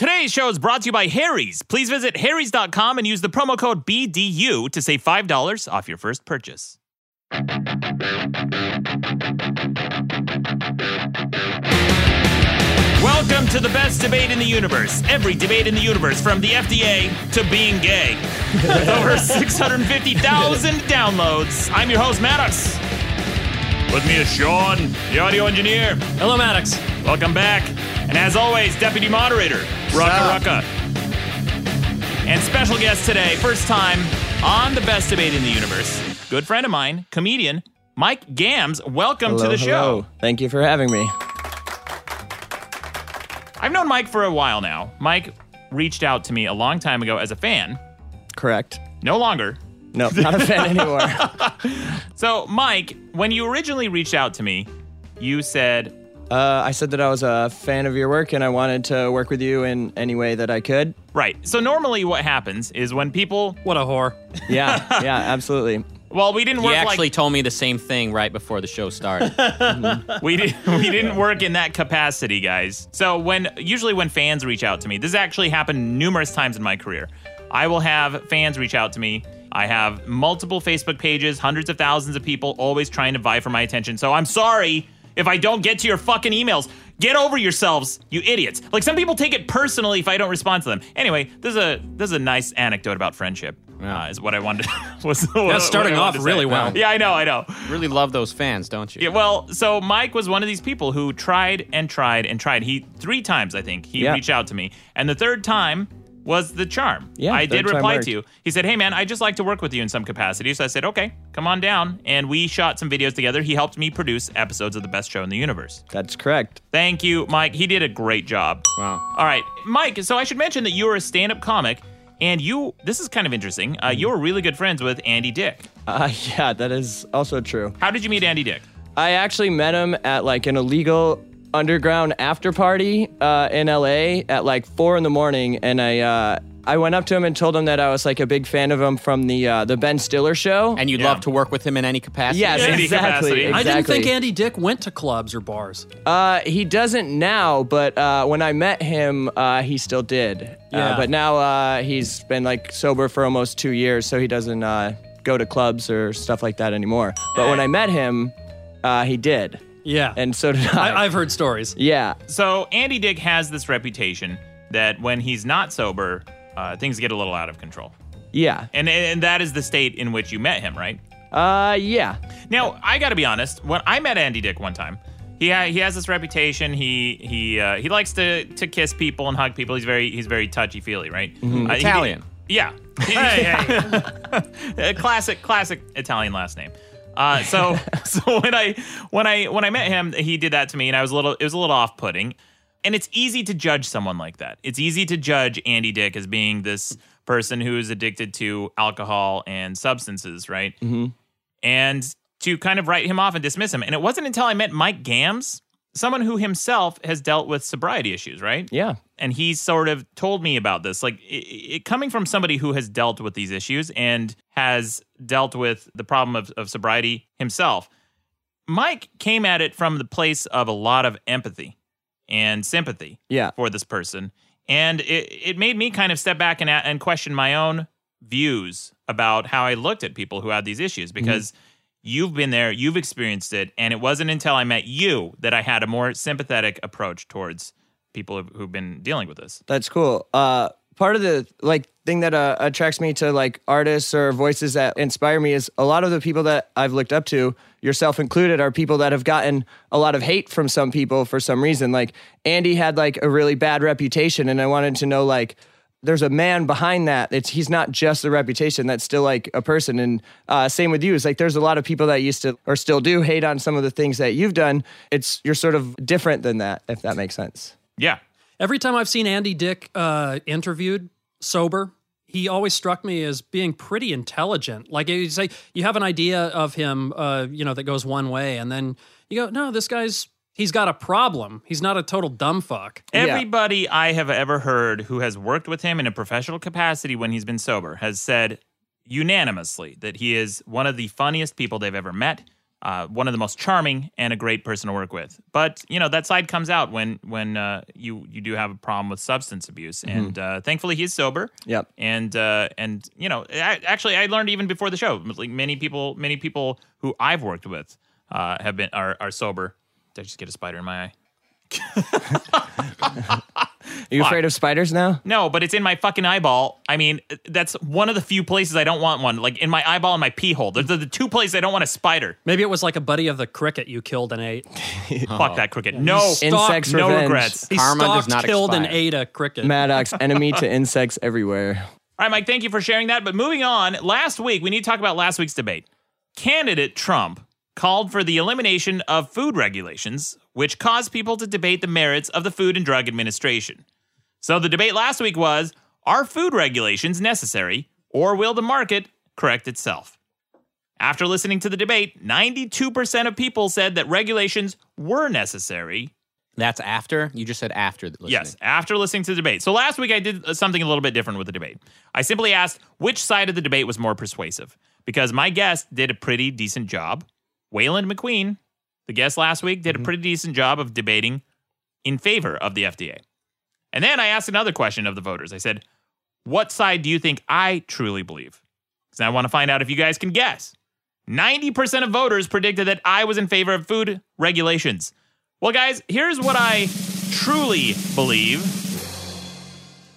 Today's show is brought to you by Harry's. Please visit harrys.com and use the promo code BDU to save $5 off your first purchase. Welcome to the best debate in the universe. Every debate in the universe, from the FDA to being gay. With over 650,000 downloads, I'm your host, Maddox. With me is Sean, the audio engineer. Hello, Maddox. Welcome back. And as always, Deputy Moderator, Rucka Rucka. And special guest today, first time on the best debate in the universe, good friend of mine, comedian Mike Gamms. Welcome to Hello, the show. hello. Thank you for having me. I've known Mike for a while now. Mike reached out to me a long time ago as a fan, Correct. no longer. No, not a fan anymore. So, Mike, when you originally reached out to me, you said, Uh, I said that I was a fan of your work and I wanted to work with you in any way that I could. right. So, normally what happens is when people, What a whore. Yeah, yeah, absolutely. well, we didn't work. He work actually like told me the same thing right before the show started. we did we didn't work in that capacity, guys. So when usually when fans reach out to me, this has actually happened numerous times in my career. I will have fans reach out to me. I have multiple Facebook pages, hundreds of thousands of people always trying to vie for my attention. So I'm sorry if I don't get to your fucking emails. Get over yourselves, you idiots. Like some people take it personally if I don't respond to them. Anyway, this is a this is a nice anecdote about friendship. Uh, is what I wanted. To, was what, starting what off really well. Yeah, I know, I know. really love those fans, don't you? Yeah, well, so Mike was one of these people who tried and tried and tried. He three times, I think, he Yeah. reached out to me, and the third time was the charm. Yeah, I did reply worked. to you. He said, "Hey, man, I just like to work with you in some capacity." So I said, "Okay, come on down." And we shot some videos together. He helped me produce episodes of the best show in the universe. That's correct. Thank you, Mike. He did a great job. Wow. All right, Mike. So I should mention that you are a stand-up comic, and you. This is kind of interesting. Uh, you were really good friends with Andy Dick. Uh, yeah, that is also true. How did you meet Andy Dick? I actually met him at like an illegal underground after party uh, in LA at like four in the morning, and I uh, I went up to him and told him that I was like a big fan of him from the uh, the Ben Stiller show. And you'd Yeah. love to work with him in any capacity? yes, Any exactly, capacity. exactly. I didn't think Andy Dick went to clubs or bars. Uh, he doesn't now, but uh, when I met him, uh, he still did. Yeah. Uh, but now uh, he's been like sober for almost two years, so he doesn't uh, go to clubs or stuff like that anymore. But when I met him, uh, he did, Yeah. and so did I. I, I've heard stories. yeah, So Andy Dick has this reputation that when he's not sober, uh, things get a little out of control, yeah, and and that is the state in which you met him, right? uh, yeah. Now I got to be honest. When I met Andy Dick one time, he ha- he has this reputation. He he uh, he likes to to kiss people and hug people. He's very he's very touchy feely, right? Uh, he- Italian. yeah. A classic classic Italian last name. Uh, so so when I when I when I met him, he did that to me, and I was a little it was a little off putting. And it's easy to judge someone like that. It's easy to judge Andy Dick as being this person who is addicted to alcohol and substances, right? and to kind of write him off and dismiss him. And it wasn't until I met Mike Gamms, someone who himself has dealt with sobriety issues, right? Yeah. And he sort of told me about this, like it, it, coming from somebody who has dealt with these issues and has dealt with the problem of, of sobriety himself. Mike came at it from the place of a lot of empathy and sympathy Yeah. for this person. And it, it made me kind of step back and, and question my own views about how I looked at people who had these issues because you've been there, you've experienced it. And it wasn't until I met you that I had a more sympathetic approach towards people who've, who've been dealing with this. That's cool. Uh, part of the like thing that uh, attracts me to like artists or voices that inspire me is a lot of the people that I've looked up to, yourself included, are people that have gotten a lot of hate from some people for some reason. Like Andy had like a really bad reputation, and I wanted to know like there's a man behind that. It's he's not just the reputation. That's still like a person. And uh, same with you. It's like there's a lot of people that used to or still do hate on some of the things that you've done. It's you're sort of different than that, if that makes sense. Yeah. Every time I've seen Andy Dick uh, interviewed sober, he always struck me as being pretty intelligent. Like you say, you have an idea of him, uh, you know, that goes one way, and then you go, "No, this guy's he's got a problem. He's not a total dumb fuck." Everybody I have ever heard who has worked with him in a professional capacity when he's been sober has said unanimously that he is one of the funniest people they've ever met, uh, one of the most charming and a great person to work with. But you know that side comes out when when uh, you you do have a problem with substance abuse, and uh, thankfully he's sober. Yep. And uh, and you know, I, actually, I learned even before the show. Like many people, many people who I've worked with uh, have been are are sober. Did I just get a spider in my eye? Are you afraid of spiders now? No, but it's in my fucking eyeball. I mean, that's one of the few places I don't want one. Like in my eyeball and my pee hole. Those are the two places I don't want a spider. Maybe it was like a buddy of the cricket you killed and ate. Fuck that cricket. No, Insects no revenge. regrets. He Karma does stalked, not killed, and expire. ate a cricket. Maddox, enemy to insects everywhere. All right, Mike, thank you for sharing that. But moving on, last week, we need to talk about last week's debate. Candidate Trump called for the elimination of food regulations, which caused people to debate the merits of the Food and Drug Administration. So the debate last week was Are food regulations necessary, or will the market correct itself? After listening to the debate, 92% of people said that regulations were necessary, That's after? You just said after listening. Yes, after listening to the debate. So last week I did something a little bit different with the debate. I simply asked which side of the debate was more persuasive because my guest did a pretty decent job. Wayland McQueen, the guest last week, did a mm-hmm. pretty decent job of debating in favor of the FDA. And then I asked another question of the voters. I said, What side do you think I truly believe? Because I want to find out if you guys can guess. 90% of voters predicted that I was in favor of food regulations. Well, guys, here's what I truly believe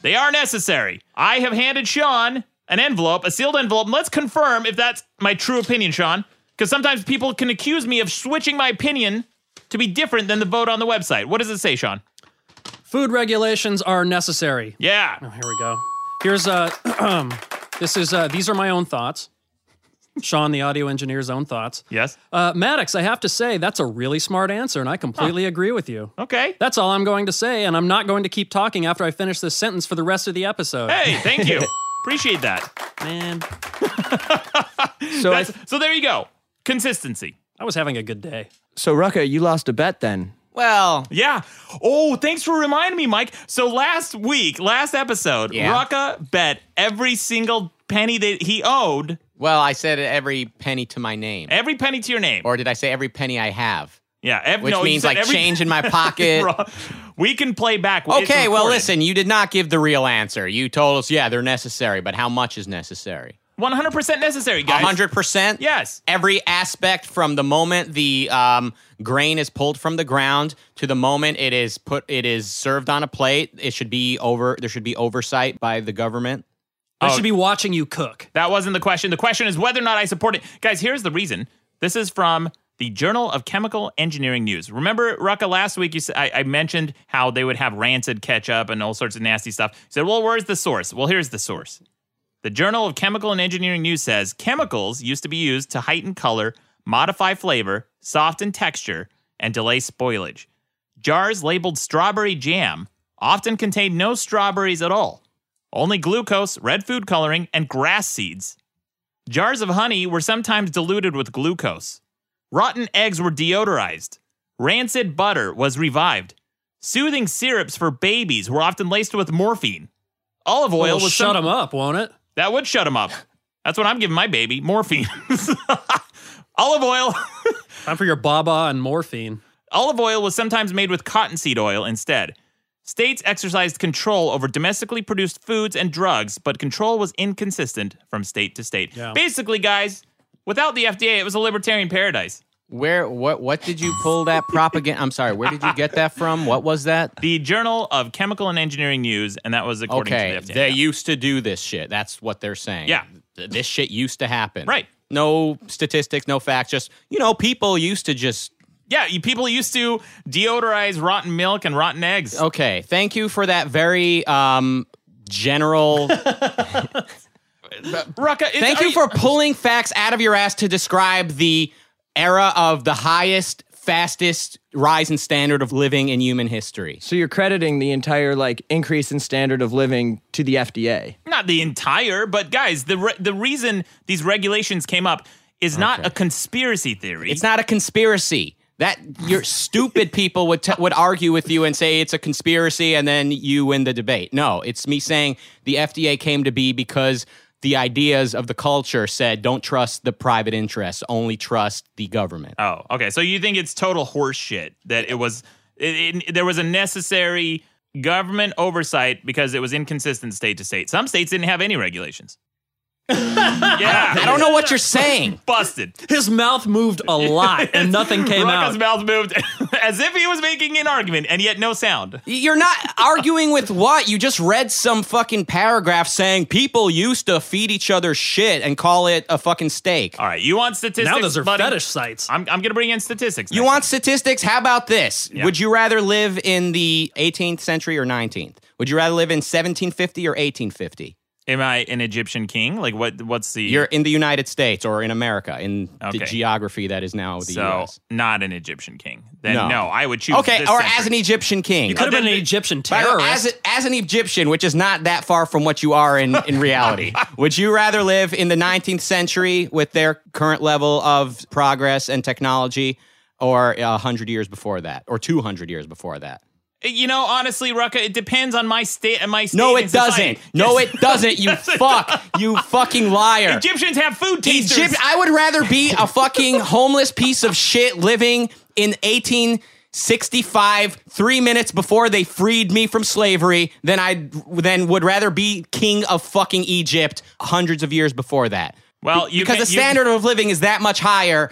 they are necessary. I have handed Sean an envelope, a sealed envelope, and let's confirm if that's my true opinion, Sean. Because sometimes people can accuse me of switching my opinion to be different than the vote on the website. What does it say, Sean? Food regulations are necessary. Yeah. Oh, here we go. Here's uh this is uh these are my own thoughts. Sean, the audio engineer's own thoughts. Yes. Uh, Maddox, I have to say that's a really smart answer, and I completely agree with you. Okay. That's all I'm going to say, and I'm not going to keep talking after I finish this sentence for the rest of the episode. Hey, thank you. Appreciate that. Man, So, I, so there you go. Consistency. I was having a good day. so Rucka, you lost a bet then. Well, Yeah. Oh, thanks for reminding me, Mike. So last week, last episode, Yeah. Rucka bet every single penny that he owed, well, I said every penny to my name. every penny to your name. Or did I say every penny I have? yeah, ev- Which no, means like every- change in my pocket. we can play back. Okay, well, listen, you did not give the real answer. You told us, yeah, they're necessary, but how much is necessary? 100% necessary, guys. 100%? Yes. Every aspect from the moment the um, grain is pulled from the ground to the moment it is put, it is served on a plate. It should be over. There should be oversight by the government. I Oh. should be watching you cook. That wasn't the question. The question is whether or not I support it. Guys, here's the reason. This is from the Journal of Chemical Engineering News. Remember, Rucka, last week you said, I, I mentioned how they would have rancid ketchup and all sorts of nasty stuff. You said, well, where's the source? Well, here's the source. The Journal of Chemical and Engineering News says chemicals used to be used to heighten color, modify flavor, soften texture, and delay spoilage. Jars labeled strawberry jam often contained no strawberries at all, only glucose, red food coloring, and grass seeds. Jars of honey were sometimes diluted with glucose. Rotten eggs were deodorized. Rancid butter was revived. Soothing syrups for babies were often laced with morphine. Olive oil Well, was shut some- them up, won't it? That would shut him up. That's what I'm giving my baby morphine. Olive oil. Time for your baba and morphine. Olive oil was sometimes made with cottonseed oil instead. States exercised control over domestically produced foods and drugs, but control was inconsistent from state to state. Yeah. Basically, guys, without the FDA, it was a libertarian paradise. Where what what did you pull that propaganda? I'm sorry, where did you get that from? What was that? The Journal of Chemical and Engineering News, and that was according Okay, to the FDA. they used to do this shit. That's what they're saying. Yeah. This shit used to happen. Right. No statistics, no facts. Just you know, people used to just. yeah, you, people used to deodorize rotten milk and rotten eggs. Okay, thank you for that very um, general. Rucka, thank are you for pulling facts out of your ass to describe the era of the highest, fastest rise in standard of living in human history. So you're crediting the entire like increase in standard of living to the FDA. not the entire, but guys, the re- the reason these regulations came up is not a conspiracy theory. It's not a conspiracy. That your stupid people would t- would argue with you and say it's a conspiracy, and then you win the debate. No, it's me saying the FDA came to be because the ideas of the culture said don't trust the private interests, only trust the government. Oh, okay. So you think it's total horseshit that it was it, it, there was a necessary government oversight because it was inconsistent state to state. Some states didn't have any regulations. Yeah, I don't know what you're saying. Busted. His mouth moved a lot and nothing came Rucka's out. mouth moved as if he was making an argument, and yet no sound. You're not arguing with what? You just read some fucking paragraph saying people used to feed each other shit and call it a fucking steak. All right, you want statistics? Now those are buddy? fetish sites. I'm, I'm going to bring in statistics. You next want statistics? How about this? Yeah. Would you rather live in the 18th century or 19th? Would you rather live in 1750 or 1850? Am I an Egyptian king? Like what? What's the? You're in the United States or in America in Okay. the geography that is now the so U.S. not an Egyptian king. Then No. no, I would choose. Okay, this or century. as an Egyptian king. You could have been an Egyptian By terrorist. As, as an Egyptian, which is not that far from what you are in, in reality, would you rather live in the 19th century with their current level of progress and technology or 100 years before that or 200 years before that? You know, honestly, Rucka, it depends on my state and my state. No, it doesn't. No, it doesn't. You fuck. You fucking liar. Egyptians have food tasters. Egypt, I would rather be a fucking homeless piece of shit living in 1865, three minutes before they freed me from slavery, than I than would rather be king of fucking Egypt hundreds of years before that. well, you because can, the you- standard of living is that much higher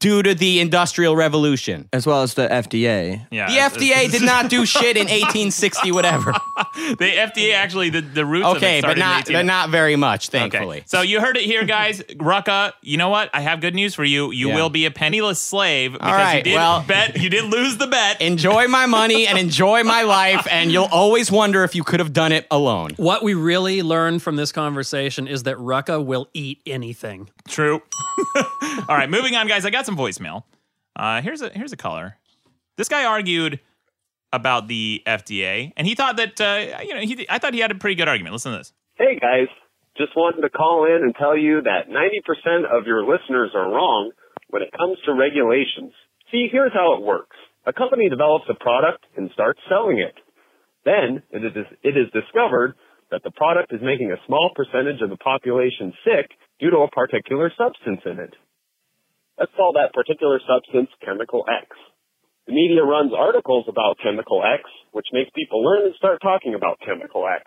due to the industrial revolution. as well as the FDA. yeah, The it's- FDA did not do shit in 1860, whatever. The FDA actually the the roots. of Okay, it but started in not 18 but not very much, Okay, thankfully. so you heard it here, guys. Rucka, you know what? I have good news for you. You Yeah. will be a penniless slave because right, you did well- bet. You did lose the bet. enjoy my money and enjoy my life, and you'll always wonder if you could have done it alone. what we really learned from this conversation is that Rucka will eat anything. True. All right, moving on, guys. I got some voicemail. Uh, here's a here's a caller. This guy argued about the FDA, and he thought that uh, you know he I thought he had a pretty good argument. Listen to this. Hey guys, just wanted to call in and tell you that 90% of your listeners are wrong when it comes to regulations. See, here's how it works. A company develops a product and starts selling it. Then it is, it is discovered that the product is making a small percentage of the population sick due to a particular substance in it. Let's call that particular substance chemical X. The media runs articles about chemical X, which makes people learn and start talking about chemical X.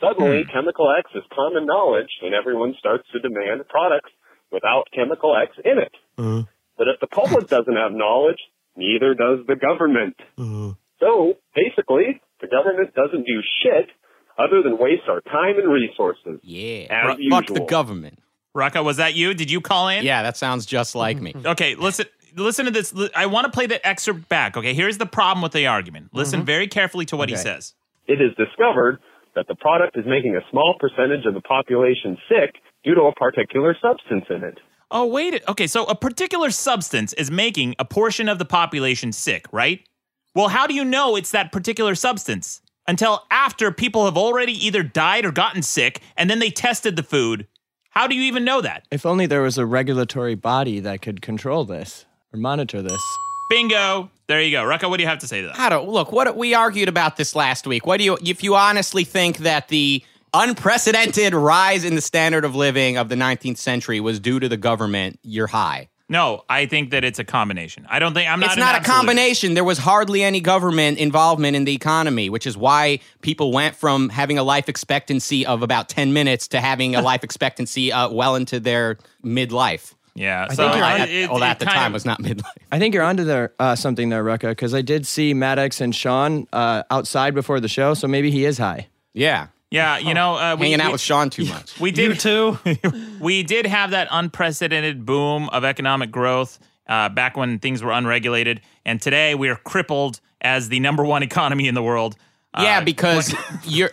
Suddenly, hmm. chemical X is common knowledge, and everyone starts to demand products without chemical X in it. Hmm. But if the public doesn't have knowledge, neither does the government. Hmm. So, basically, the government doesn't do shit other than waste our time and resources. Yeah. As Ru- Fuck the government. Rocco, was that you? Did you call in? Yeah, that sounds just like me. Okay, listen. Listen to this. I want to play the excerpt back. Okay, here's the problem with the argument. Mm-hmm. Listen very carefully to what he says. It is discovered that the product is making a small percentage of the population sick due to a particular substance in it. Oh, wait. Okay, so a particular substance is making a portion of the population sick, right? Well, how do you know it's that particular substance? Until after people have already either died or gotten sick, and then they tested the food. How do you even know that? If only there was a regulatory body that could control this or monitor this. Bingo. There you go. Rucka, what do you have to say to that? I don't look? What we argued about this last week. What do you, if you honestly think that the unprecedented rise in the standard of living of the 19th century was due to the government? You're high. No, I think that it's a combination. I don't think I'm not. it's not a absolute- combination. There was hardly any government involvement in the economy, which is why people went from having a life expectancy of about 10 minutes to having a life expectancy uh, well into their midlife. Yeah. I so think you're I- on- At- it- well, at the time of- was not midlife. I think you're onto there uh, something there, Rucka, because I did see Maddox and Sean uh, outside before the show, so maybe he is high. Yeah, Yeah, you know, uh, we, hanging out we- with Sean too much. We did too. we did have that unprecedented boom of economic growth uh, back when things were unregulated, and today we are crippled as the number one economy in the world. Yeah, Uh, because you're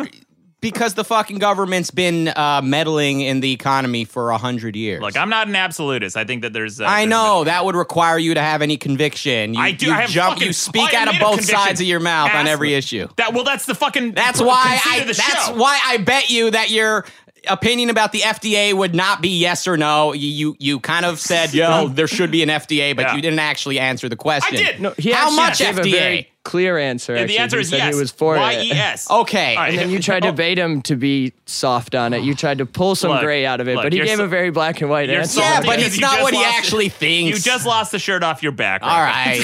because the fucking government's been uh, meddling in the economy for a hundred years. Look, I'm not an absolutist. I think that there's. Uh, I there's know that would require you to have any conviction. You, I do. You I have jump. fucking- you speak out of both conviction. sides of your mouth on every issue. That well, that's the fucking. That's why I. of the That's show. why I bet you that your opinion about the FDA would not be yes or no. You you, you kind of said, "Yo, there should be an FDA," but Yeah. you didn't actually answer the question. I did. No, he How much gave a FDA? Very clear answer. And Actually. the answer He is said yes. He was for Y it. S. Okay. All right. And then you tried to bait him to be soft on it. You tried to pull some Look, gray out of it, look, but he gave so- a very black and white You're answer. Yeah, but because it's not what he lost- actually thinks. You just lost the shirt off your back. All right.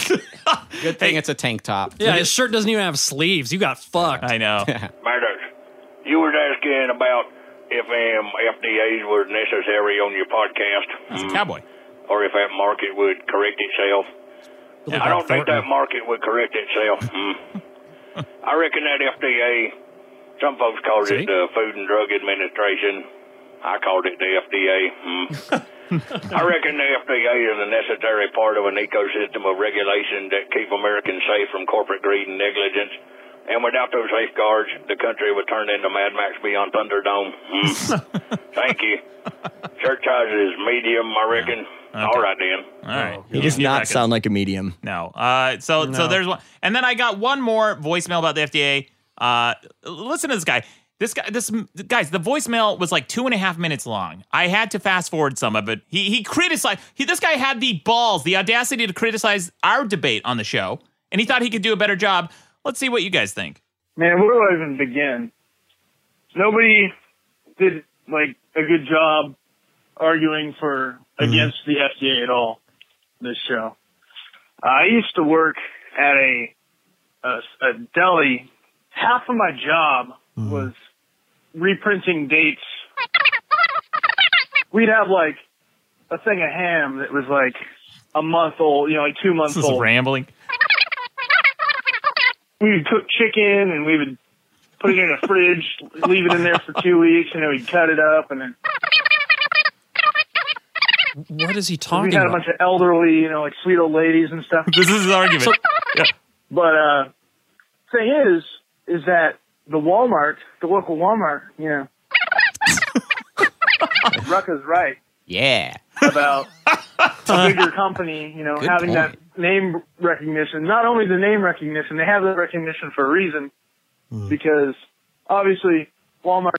Good thing it's a tank top. Yeah, his shirt doesn't even have sleeves. You got fucked. I know. Maddox, you were asking about if um, FDAs were necessary on your podcast, It's a mm, cowboy. or if that market would correct itself. Look I don't think that market would correct itself. Mm. I reckon that FDA, some folks called See? it the Food and Drug Administration. I called it the FDA. Mm. I reckon the FDA is a necessary part of an ecosystem of regulation that keep Americans safe from corporate greed and negligence. And without those safeguards, the country would turn into Mad Max Beyond Thunderdome. Mm. Thank you. Church is medium, I reckon. All right, then. All right. He does not sound like a medium. No. Uh, so so there's one, and then I got one more voicemail about the FDA. Uh, listen to this guy. This guy, this guys, the voicemail was like two and a half minutes long. I had to fast forward some of it. He he criticized. He this guy had the balls, the audacity to criticize our debate on the show, and he thought he could do a better job. Let's see what you guys think. Man, where do I even begin? Nobody did like a good job arguing for Mm-hmm. against the FDA at all. This show. I used to work at a a, a deli. Half of my job mm-hmm. was reprinting dates. We'd have like a thing of ham that was like a month old, you know, like two months This is old. rambling. we would cook chicken and we would put it in a fridge, leave it in there for two weeks, and then we'd cut it up, and then What is he talking about? we talking had a bunch of elderly, you know, like sweet old ladies and stuff. This is his argument. Yeah. But uh, thing is, is that the Walmart, the local Walmart, you know, Rucka's right Yeah. about a bigger company, you know, Good having point. that name recognition. Not only the name recognition, they have that recognition for a reason, Hmm. because obviously Walmart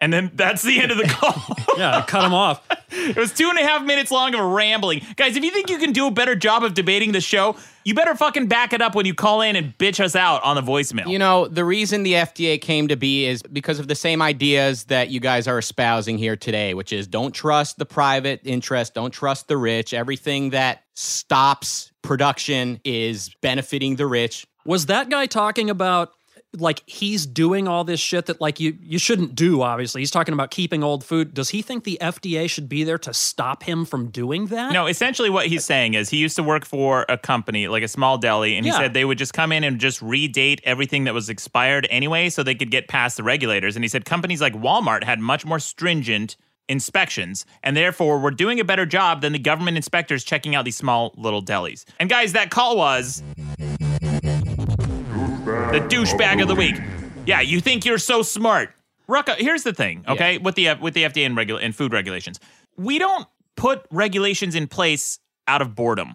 And then that's the end of the call. yeah, cut him off. It was two and a half minutes long of rambling. Guys, if you think you can do a better job of debating the show, you better fucking back it up when you call in and bitch us out on the voicemail. You know, the reason the FDA came to be is because of the same ideas that you guys are espousing here today, which is don't trust the private interest, don't trust the rich. Everything that stops production is benefiting the rich. Was that guy talking about like he's doing all this shit that like you you shouldn't do obviously. He's talking about keeping old food. Does he think the FDA should be there to stop him from doing that? No, essentially what he's saying is he used to work for a company, like a small deli, and he Yeah. said they would just come in and just redate everything that was expired anyway so they could get past the regulators. And he said companies like Walmart had much more stringent inspections and therefore were doing a better job than the government inspectors checking out these small little delis. And guys, that call was the douchebag of the week. Yeah, you think you're so smart. Rucka, here's the thing, okay, with the with the FDA and regula- and food regulations. We don't put regulations in place out of boredom.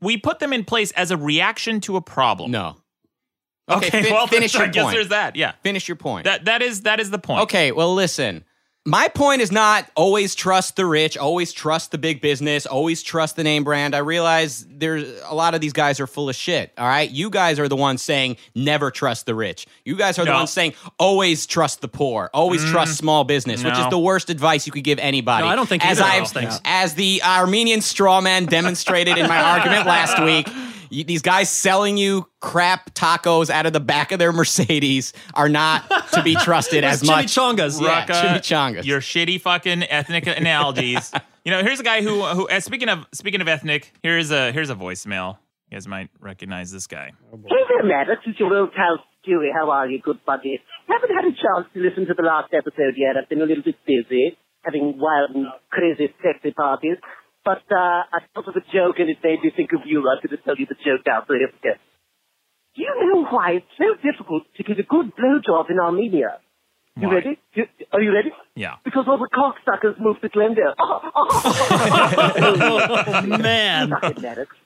We put them in place as a reaction to a problem. No. Okay, fin- well, finish I your guess point. there's that. Yeah. Finish your point. That that is that is the point. Okay, well, listen. My point is not always trust the rich, always trust the big business, always trust the name brand. I realize there's a lot of these guys are full of shit. All right. You guys are the ones saying never trust the rich. You guys are the ones saying always trust the poor, always mm. trust small business, which is the worst advice you could give anybody. No, I don't think as I've, those things. As the Armenian straw man demonstrated in my argument last week, you, these guys selling you crap tacos out of the back of their Mercedes are not to be trusted as much. Chimichangas. Yeah, Rucka, chimichangas. Your shitty fucking ethnic analogies. You know, here's a guy who who uh, speaking of speaking of ethnic, here's a here's a voicemail. You guys might recognize this guy. Hey there, Maddox. It's your old pal Stewie. How are you, good buddy? Haven't had a chance to listen to the last episode yet. I've been a little bit busy, having wild and crazy sexy parties. But uh, I thought of a joke and it made me think of you. I'm going to tell you the joke now, so here we go. Do you know why it's so difficult to get a good blowjob in Armenia? You Why? ready? You, are you ready? Yeah. Because all the cocksuckers moved to Glendale. Man. Suck it, Maddox.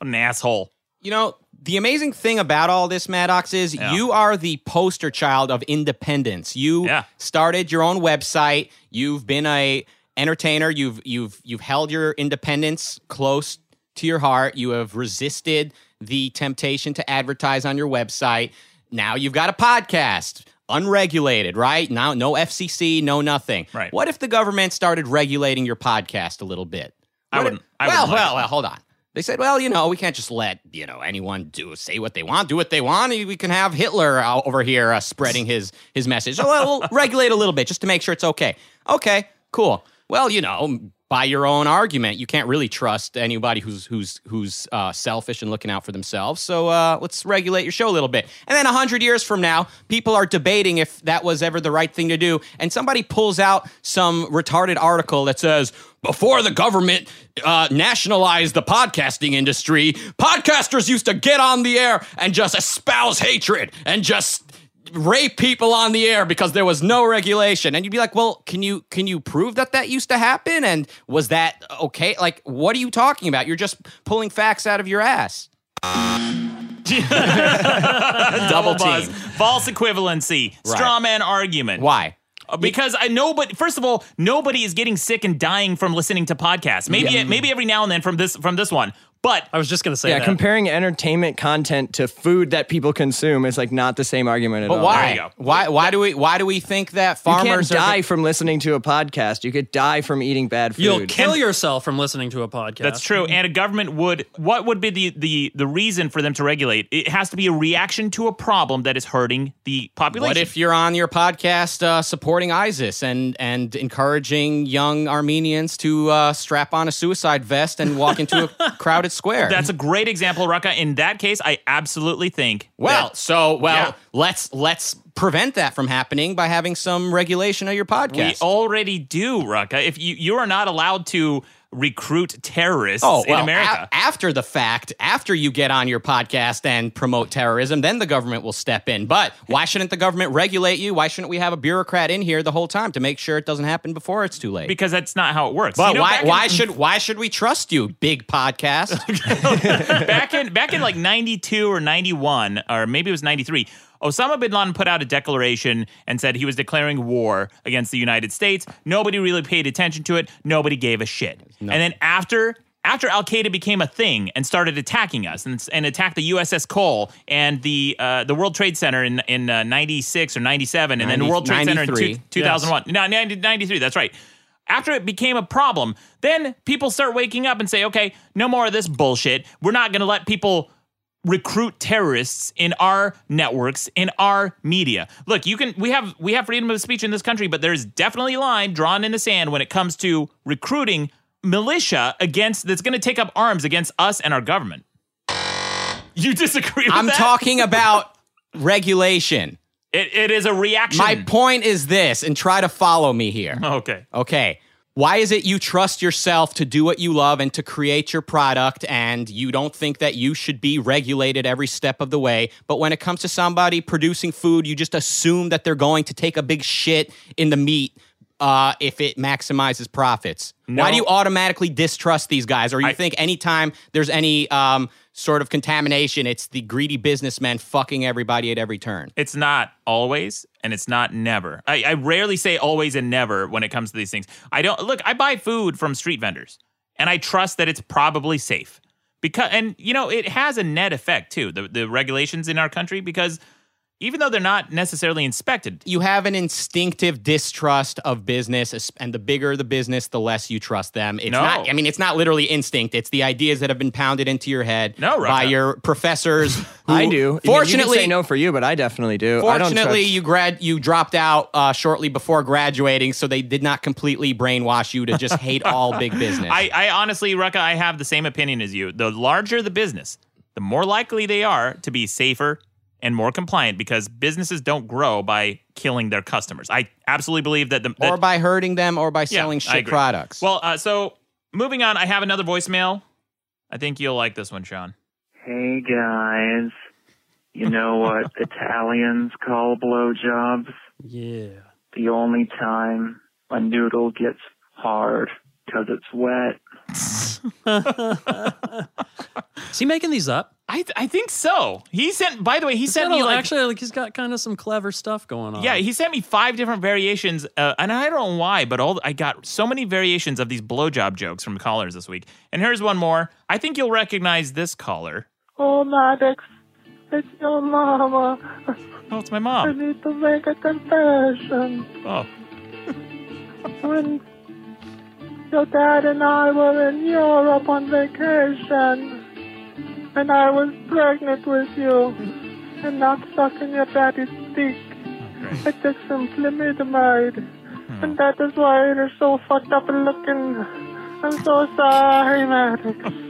An asshole. You know, the amazing thing about all this, Maddox, is Yeah. you are the poster child of independence. You Yeah. started your own website. You've been a entertainer. You've you've you've held your independence close to your heart. You have resisted the temptation to advertise on your website. Now you've got a podcast, unregulated, right? Now, no FCC, no nothing. Right. What if the government started regulating your podcast a little bit? I wouldn't- if- I well, wouldn't like well, it. well, hold on. They said, well, you know, we can't just let you know anyone do say what they want, do what they want. We can have Hitler over here uh, spreading his his message. So we'll regulate a little bit just to make sure it's okay. Okay, cool. Well, you know, by your own argument, you can't really trust anybody who's who's who's uh, selfish and looking out for themselves. So uh, let's regulate your show a little bit. And then hundred years from now, people are debating if that was ever the right thing to do, and somebody pulls out some retarded article that says before the government uh, nationalized the podcasting industry, podcasters used to get on the air and just espouse hatred and just rape people on the air because there was no regulation and you'd be like well can you can you prove that that used to happen and was that okay like what are you talking about you're just pulling facts out of your ass double buzz. team False equivalency. Right. Straw man argument. why Uh, Because I know, but first of all, nobody is getting sick and dying from listening to podcasts. Maybe maybe every now and then from this from this one. But I was just gonna say Yeah, that. comparing entertainment content to food that people consume is like not the same argument at but all. There you why go. why why do we why do we think that You can't farmers die are from listening to a podcast. You could die from eating bad food. You'll kill yourself from listening to a podcast. That's true. And a government would what would be the, the the reason for them to regulate? It has to be a reaction to a problem that is hurting the population. What if you're on your podcast uh, supporting ISIS and and encouraging young Armenians to uh, strap on a suicide vest and walk into a crowded square? That's a great example, Rucka. In that case, I absolutely think well. that So well, Yeah. let's let's prevent that from happening by having some regulation of your podcast. we already do, Rucka. If you you are not allowed to recruit terrorists Oh, well, in America. a- after the fact, after you get on your podcast and promote terrorism, then the government will step in. But why shouldn't the government regulate you? Why shouldn't we have a bureaucrat in here the whole time to make sure it doesn't happen before it's too late? because that's not how it works. But You know, why? in- Why should? Why should we trust you, big podcast? back in back in like 92 or 91 or maybe it was 93 Osama bin Laden put out a declaration and said he was declaring war against the United States. Nobody really paid attention to it. Nobody gave a shit. And then after after Al Qaeda became a thing and started attacking us and, and attacked the USS Cole and the uh, the World Trade Center in in uh, 96 or 97 and then the World Trade Center in 93. two, 2001. No, 90 93, that's right. After it became a problem, then people start waking up and say, okay, no more of this bullshit. We're not going to let people recruit terrorists in our networks in our media look you can we have we have freedom of speech in this country but there's definitely a line drawn in the sand when it comes to recruiting militia against that's going to take up arms against us and our government you disagree with I'm that? talking about regulation. it, it is a reaction My point is this, and try to follow me here. okay Okay. Why is it you trust yourself to do what you love and to create your product and you don't think that you should be regulated every step of the way? But when it comes to somebody producing food, you just assume that they're going to take a big shit in the meat uh, if it maximizes profits. Why do you automatically distrust these guys? Or you I- think anytime there's any um, sort of contamination, it's the greedy businessmen fucking everybody at every turn? It's not always, and it's not never. I, I rarely say always and never when it comes to these things. I don't look. I buy food from street vendors, and I trust that it's probably safe because, and you know, it has a net effect too. The the regulations in our country because even though they're not necessarily inspected, you have an instinctive distrust of business and the bigger the business the less you trust them it's No. not i mean it's not literally instinct it's the ideas that have been pounded into your head No, by Rucka. your professors who- I do. I mean, fortunately you can say no for you, but I definitely do. I don't Fortunately, you grad you dropped out uh, shortly before graduating, so they did not completely brainwash you to just hate all big business. I, I honestly, Rucka, I have the same opinion as you. The larger the business, the more likely they are to be safer and more compliant because businesses don't grow by killing their customers. I absolutely believe that the that- or by hurting them, or by selling I shit products. Well, uh, so moving on, I have another voicemail. I think you'll like this one, Sean. Hey guys, you know what Italians call blowjobs? Yeah. The only time a noodle gets hard because it's wet. Is he making these up? I th- I think so. He sent. By the way, he He's sent me a- like. actually like he's got kind of some clever stuff going on. yeah, he sent me five different variations, uh, and I don't know why, but all I got so many variations of these blowjob jokes from callers this week. And here's one more. I think you'll recognize this caller. Oh, Maddox, it's your mama. Oh, it's my mom. I need to make a confession. Oh. When your dad and I were in Europe on vacation, and I was pregnant with you, and not sucking your daddy's dick. I took some flutamide, and that is why you're so fucked up looking. I'm so sorry, Maddox.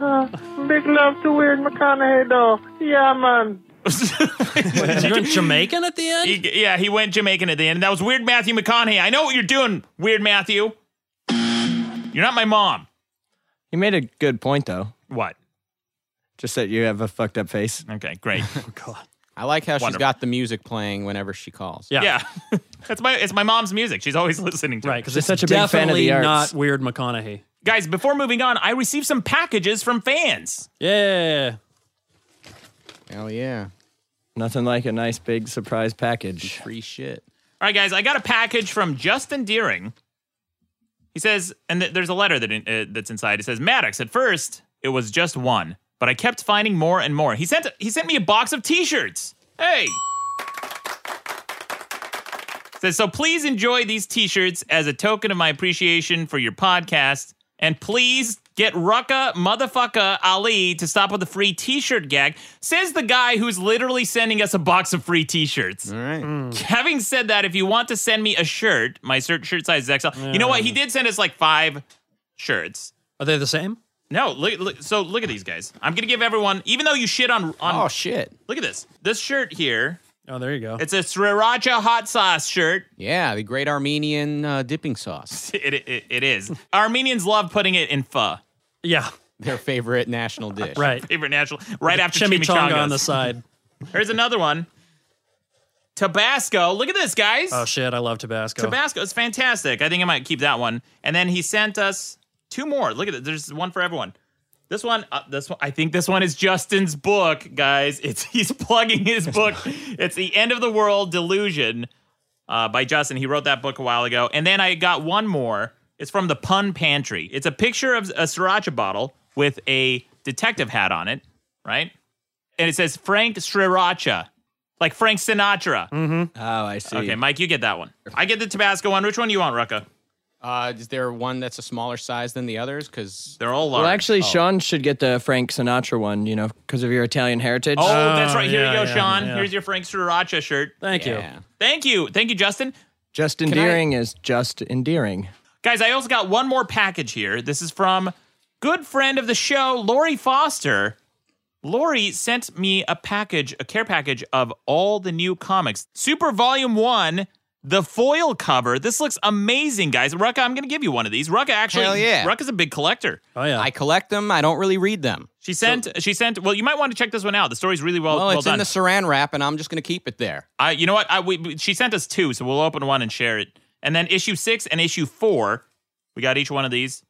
Uh, big love to Weird McConaughey, though. Yeah, man. You went Jamaican at the end? He- yeah, he went Jamaican at the end. That was Weird Matthew McConaughey. I know what you're doing, Weird Matthew. You're not my mom. He made a good point though. What? Just that you have a fucked up face. Okay, great. God, I like how she's got the music playing whenever she calls. Yeah. Yeah. That's my it's my mom's music. She's always listening to Right, because it's such a big fan of definitely the arts. not Weird McConaughey. Guys, before moving on, I received some packages from fans. Yeah. Hell yeah. Nothing like a nice big surprise package. Free shit. All right, guys, I got a package from Justin Deering. He says, and th- there's a letter that in, uh, that's inside. It says, Maddox. At first, it was just one, but I kept finding more and more. He sent he sent me a box of T-shirts. Hey. Says, so please enjoy these T-shirts as a token of my appreciation for your podcast, and please get Rucka motherfucker Ali to stop with the free T-shirt gag. Says the guy who's literally sending us a box of free T-shirts. All right. Hmm. Having said that, if you want to send me a shirt, my shirt shirt size is XL. You know what? He did send us like five shirts. Are they the same? No, look, look so look at these guys. I'm gonna give everyone, even though you shit on on. Oh shit. Look at this. This shirt here. Oh, there you go. It's a sriracha hot sauce shirt. Yeah, the great Armenian uh, dipping sauce. It, it, it is. Armenians love putting it in pho. Yeah, Their favorite national dish. right. Favorite national. Right after Chimichanga chimichangas. on the side. Here's another one. Tabasco. Look at this, guys. Oh shit, I love Tabasco. Tabasco is fantastic. I think I might keep that one. And then he sent us two more. Look at it. There's one for everyone. This one, uh, this one. I think this one is Justin's book, guys. It's he's plugging his book. it's the End of the World Delusion uh, by Justin. He wrote that book a while ago. And then I got one more. It's from the Pun Pantry. It's a picture of a sriracha bottle with a detective hat on it, right? And it says Frank Sriracha, like Frank Sinatra. Oh, I see. Okay, Mike, you get that one. I get the Tabasco one. Which one do you want, Rucka? Uh, is there one that's a smaller size than the others? Because They're all large. Well, actually, Sean should get the Frank Sinatra one, you know, because of your Italian heritage. oh, that's right. Here yeah, you go, yeah, Sean. yeah. Here's your Frank Sriracha shirt. Thank you. Thank you. Thank you, Justin. Just I- endearing is just endearing. Guys, I also got one more package here. This is from good friend of the show, Lori Foster. Lori sent me a package, a care package of all the new comics. Super Volume 1, the foil cover. This looks amazing, guys. Rucka, I'm going to give you one of these. Rucka actually, Hell yeah. Rucka's a big collector. Oh yeah. I collect them. I don't really read them. She sent, she sent, well, you might want to check this one out. The story's really well, Well, well it's done. in the saran wrap, and I'm just going to keep it there. I, you know what? I, we, she sent us two, so we'll open one and share it. And then issue six and issue four, we got each one of these.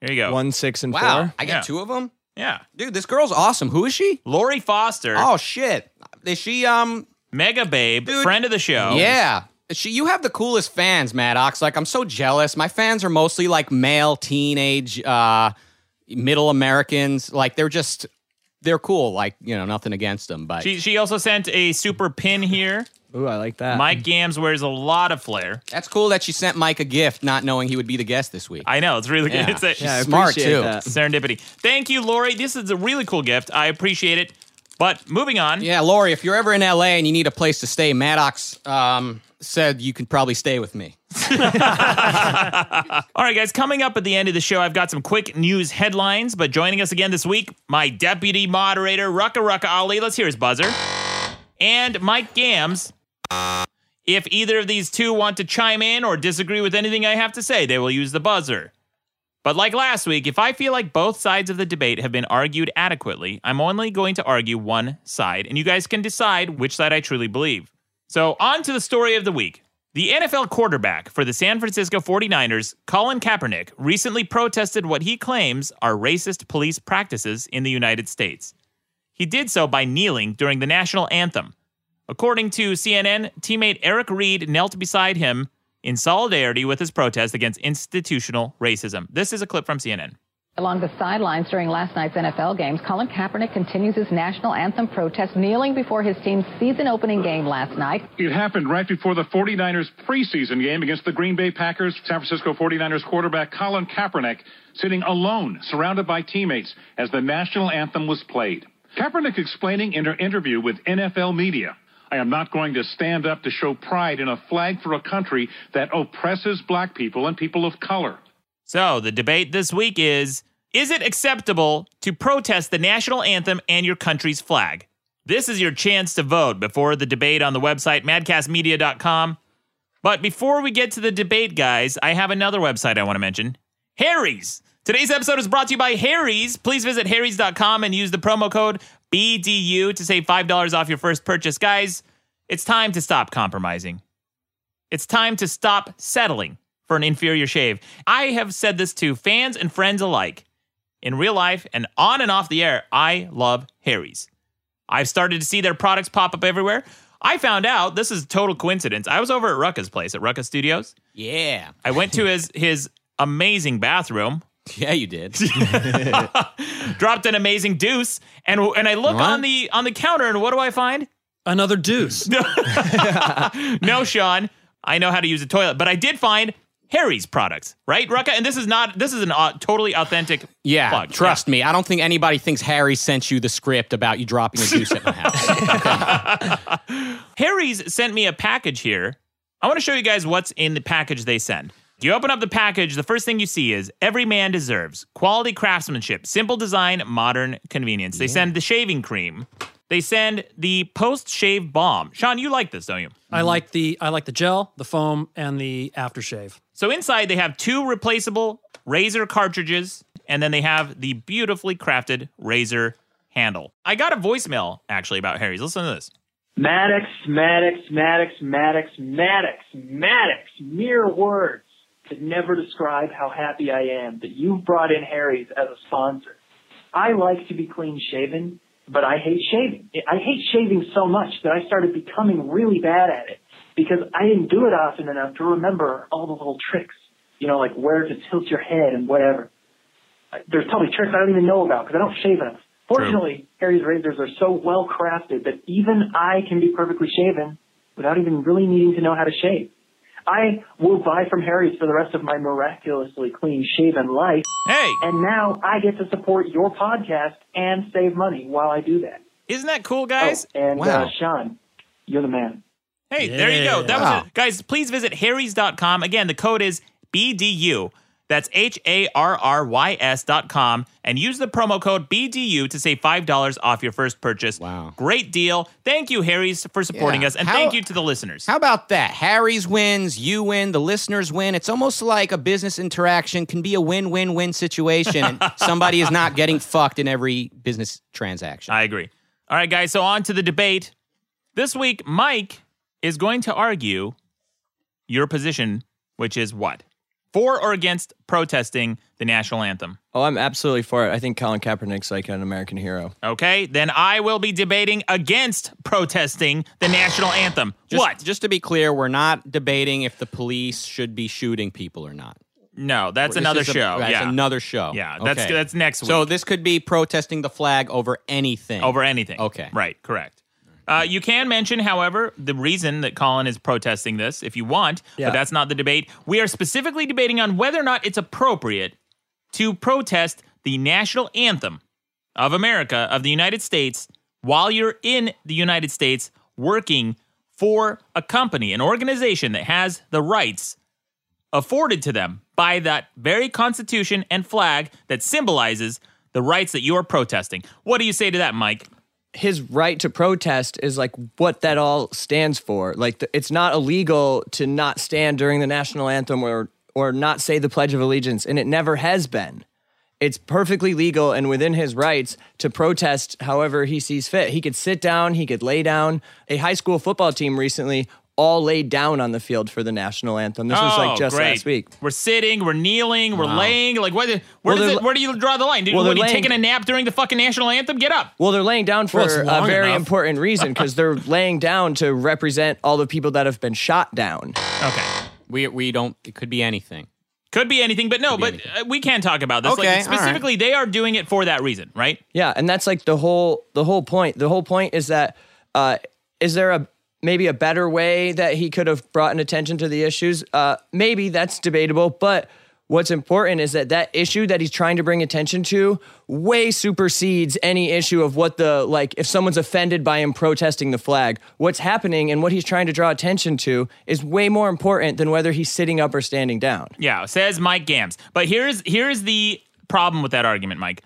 Here you go. One, six, and Wow, four. I got Yeah. two of them. Yeah. Dude, this girl's awesome. Who is she? Lori Foster, Oh shit. Is she um? mega babe, Dude. friend of the show. Yeah. She, you have the coolest fans, Maddox. Like, I'm so jealous. My fans are mostly like male, teenage, uh, middle Americans. Like, they're just, they're cool. Like, you know, nothing against them, but She, she also sent a super pin here. Ooh, I like that. Mike Gamms wears a lot of flair. that's cool that she sent Mike a gift, not knowing he would be the guest this week. I know, it's really good. Yeah. It's a She's yeah, I smart, too. that. serendipity. Thank you, Lori. This is a really cool gift. I appreciate it. But moving on. yeah, Lori, if you're ever in LA and you need a place to stay, Maddox um, said you could probably stay with me. All right, guys, coming up at the end of the show, I've got some quick news headlines. But joining us again this week, my deputy moderator, Rucka Rucka Ali. Let's hear his buzzer. And Mike Gamms. If either of these two want to chime in or disagree with anything I have to say, they will use the buzzer. But like last week, if I feel like both sides of the debate have been argued adequately, I'm only going to argue one side, and you guys can decide which side I truly believe. So, on to the story of the week. The NFL quarterback for the San Francisco 49ers, Colin Kaepernick, recently protested what he claims are racist police practices in the United States. He did so by kneeling during the national anthem. According to CNN, teammate Eric Reid knelt beside him in solidarity with his protest against institutional racism. This is a clip from CNN. Along the sidelines during last night's NFL games, Colin Kaepernick continues his national anthem protest, kneeling before his team's season opening game last night. It happened right before the 49ers preseason game against the Green Bay Packers. San Francisco 49ers quarterback Colin Kaepernick sitting alone, surrounded by teammates, as the national anthem was played. Kaepernick explaining in an interview with NFL media. I am not going to stand up to show pride in a flag for a country that oppresses black people and people of color. So the debate this week is Is it acceptable to protest the national anthem and your country's flag? This is your chance to vote before the debate on the website madcastmedia.com. But before we get to the debate, guys, I have another website I want to mention Harry's. Today's episode is brought to you by Harry's. Please visit harrys.com and use the promo code BDU to save $5 off your first purchase. Guys, it's time to stop compromising. It's time to stop settling for an inferior shave. I have said this to fans and friends alike. In real life and on and off the air, I love Harry's. I've started to see their products pop up everywhere. I found out this is a total coincidence. I was over at Rucka's place at Rucka Studios. Yeah. I went to his his amazing bathroom. Yeah, you did. dropped an amazing deuce, and and I look What? on the on the counter, and what do I find? Another deuce. no, Sean, I know how to use a toilet, but I did find Harry's products, right, Rucka? And this is not this is an uh, totally authentic. Yeah, plug. trust me. I don't think anybody thinks Harry sent you the script about you dropping a juice at my house. Harry's sent me a package here. I want to show you guys what's in the package they send. You open up the package, the first thing you see is every man deserves quality craftsmanship, simple design, modern convenience. They send the shaving cream. They send the post shave balm. Sean, you like this, don't you? I like the I like the gel, the foam, and the aftershave. So inside they have two replaceable razor cartridges, and then they have the beautifully crafted razor handle. I got a voicemail actually about Harry's. Listen to this. Maddox, Maddox, Maddox, Maddox, Maddox, Maddox. Mere words could never describe how happy I am that you've brought in Harry's as a sponsor. I like to be clean shaven, but I hate shaving. I hate shaving so much that I started becoming really bad at it because I didn't do it often enough to remember all the little tricks, you know, like where to tilt your head and whatever. There's probably tricks I don't even know about because I don't shave enough. Fortunately, Harry's razors are so well crafted that even I can be perfectly shaven without even really needing to know how to shave. I will buy from Harry's for the rest of my miraculously clean shaven life. Hey! And now I get to support your podcast and save money while I do that. Isn't that cool, guys? Oh, and Wow. uh, Sean, you're the man. Hey, there you go. That Wow. was it. Guys, please visit harrys.com. Again, the code is BDU. That's H A R R Y S dot com and use the promo code BDU to save $5 off your first purchase. Wow. Great deal. Thank you, Harry's, for supporting Yeah. us. And How- thank you to the listeners. How about that? Harry's wins, you win, the listeners win. It's almost like a business interaction can be a win win win situation, and somebody is not getting fucked in every business transaction. I agree. All right, guys. So on to the debate. This week, Mike is going to argue your position, which is what? For or against protesting the national anthem? Oh, I'm absolutely for it. I think Colin Kaepernick's like an American hero. Okay, then I will be debating against protesting the national anthem. Just, what? Just to be clear, we're not debating if the police should be shooting people or not. No, that's This another is a- show. That's yeah. another show. Yeah, that's Okay. that's next week. So this could be protesting the flag over anything. over anything. Okay. Right, correct. Uh, you can mention, however, the reason that Colin is protesting this if you want, Yeah. but that's not the debate. We are specifically debating on whether or not it's appropriate to protest the national anthem of America, of the United States, while you're in the United States working for a company, an organization that has the rights afforded to them by that very constitution and flag that symbolizes the rights that you are protesting. What do you say to that, Mike? His right to protest is like what that all stands for. Like the, it's not illegal to not stand during the national anthem or or not say the pledge of allegiance and it never has been. It's perfectly legal and within his rights to protest however he sees fit. He could sit down, he could lay down. A high school football team recently all laid down on the field for the national anthem. This was Oh, like just great. last week. We're sitting, we're kneeling, we're Wow. laying. Like, what? Where, Well, does it, where do you draw the line? Dude, well, what, are you laying- taking a nap during the fucking national anthem? Get up. Well, they're laying down for Well, a very enough. important reason because they're laying down to represent all the people that have been shot down. Okay. We we don't. It could be anything. Could be anything, but no, but uh, we can talk about this. Okay, like, all right. specifically, they are doing it for that reason, right? Yeah, and that's like the whole the whole point. The whole point is that uh, is there a maybe a better way that he could have brought an attention to the issues? Uh, maybe that's debatable, but what's important is that that issue that he's trying to bring attention to way supersedes any issue of what the like if someone's offended by him protesting the flag. What's happening and what he's trying to draw attention to is way more important than whether he's sitting up or standing down. Yeah, says Mike Gamms. But here's here's the problem with that argument, Mike.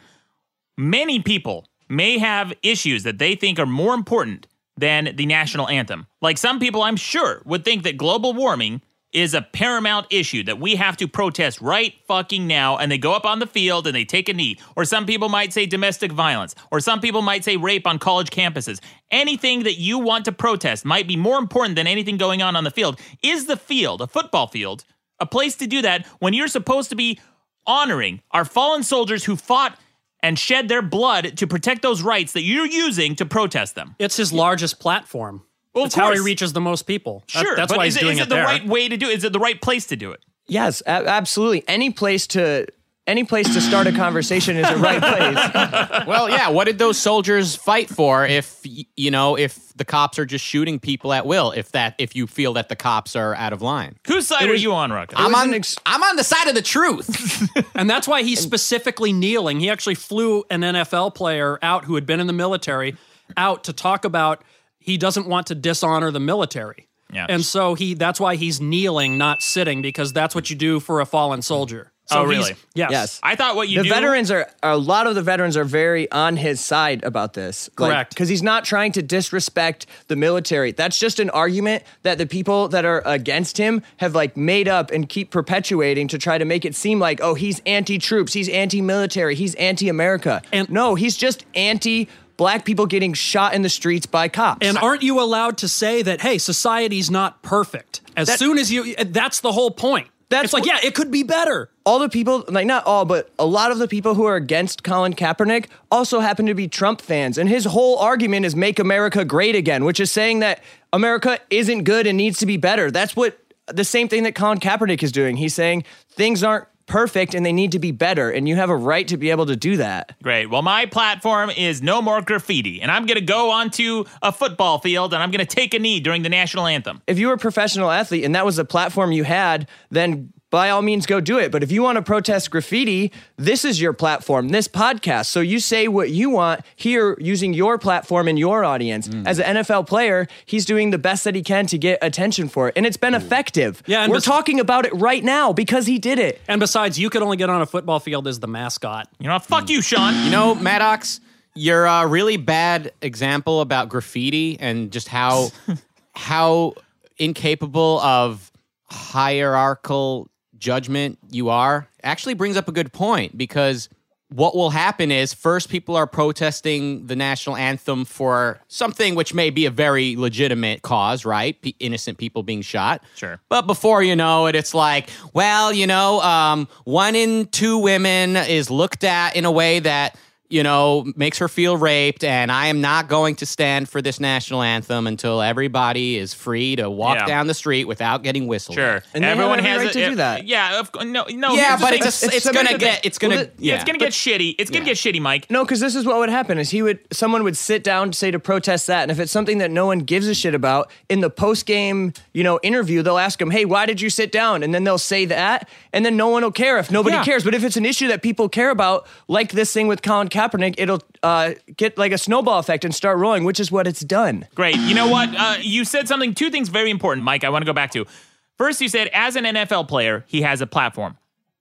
Many people may have issues that they think are more important than the national anthem. Like some people, I'm sure, would think that global warming is a paramount issue that we have to protest right fucking now and they go up on the field and they take a knee. Or some people might say domestic violence. Or some people might say rape on college campuses. Anything that you want to protest might be more important than anything going on on the field. Is the field a football field a place to do that when you're supposed to be honoring our fallen soldiers who fought and shed their blood to protect those rights that you're using to protest them It's his largest platform. Well, of That's how he reaches the most people. That- sure that's but why is he's it, doing is it, it the there. right way to do it is it the right place to do it Yes, a- absolutely. Any place to any place to start a conversation is a right place. well, yeah. What did those soldiers fight for? If you know, if the cops are just shooting people at will, if that, if you feel that the cops are out of line, whose side are you on, Ruckus? I'm on. I'm on the side of the truth. and that's why he's specifically kneeling. He actually flew an NFL player out who had been in the military out to talk about he doesn't want to dishonor the military. Yeah. And so he that's why he's kneeling, not sitting, because that's what you do for a fallen soldier. So Oh, really? Yes. Yes. I thought what you the do veterans are a lot of the veterans are very on his side about this. Correct. Because he's not trying to disrespect the military. That's just an argument that the people that are against him have like made up and keep perpetuating to try to make it seem like, oh, he's anti-troops, he's anti-military, he's anti-America. And no, he's just anti black people getting shot in the streets by cops. And aren't you allowed to say that, hey, society's not perfect? As That- soon as you that's the whole point. That's it's like, yeah, it could be better. all the people, like not all, but a lot of the people who are against Colin Kaepernick also happen to be Trump fans. And his whole argument is make America great again, which is saying that America isn't good and needs to be better. That's what the same thing that Colin Kaepernick is doing. He's saying things aren't perfect and they need to be better. And you have a right to be able to do that. Great. Well, my platform is no more graffiti, and I'm going to go onto a football field and I'm going to take a knee during the national anthem. If you were a professional athlete and that was the platform you had, then by all means go do it. But if you want to protest graffiti, this is your platform, this podcast. So you say what you want here using your platform and your audience. Mm. As an NFL player, he's doing the best that he can to get attention for it. And it's been effective. Yeah, and We're bes- talking about it right now because he did it. And besides, you could only get on a football field as the mascot. You know, fuck you, Sean. You know, Maddox, you're a really bad example about graffiti and just how how incapable of hierarchical judgment you are. Actually brings up a good point because what will happen is first people are protesting the national anthem for something which may be a very legitimate cause, right? P- innocent people being shot. Sure. But before you know it, it's like, well, you know, um, one in two women is looked at in a way that, you know, makes her feel raped, and I am not going to stand for this national anthem until everybody is free to walk Yeah. down the street without getting whistled. Sure. at. And they have Everyone every has right a- to do that. Yeah. Of, no. No. Yeah, here's the but thing. it's, it's, gonna get it's gonna Well, the- Yeah, yeah. it's gonna get shitty. It's gonna get shitty, Mike. No, because this is what would happen: is he would someone would sit down to say to protest that, and if it's something that no one gives a shit about, in the post game, you know, interview, they'll ask him, "Hey, why did you sit down?" And then they'll say that, and then no one will care if nobody Yeah. cares. But if it's an issue that people care about, like this thing with Colin Kaepernick, it'll uh, get like a snowball effect and start rolling, which is what it's done. Great. You know what? Uh, you said something. Two things very important, Mike. I want to go back to. First, you said as an NFL player, he has a platform.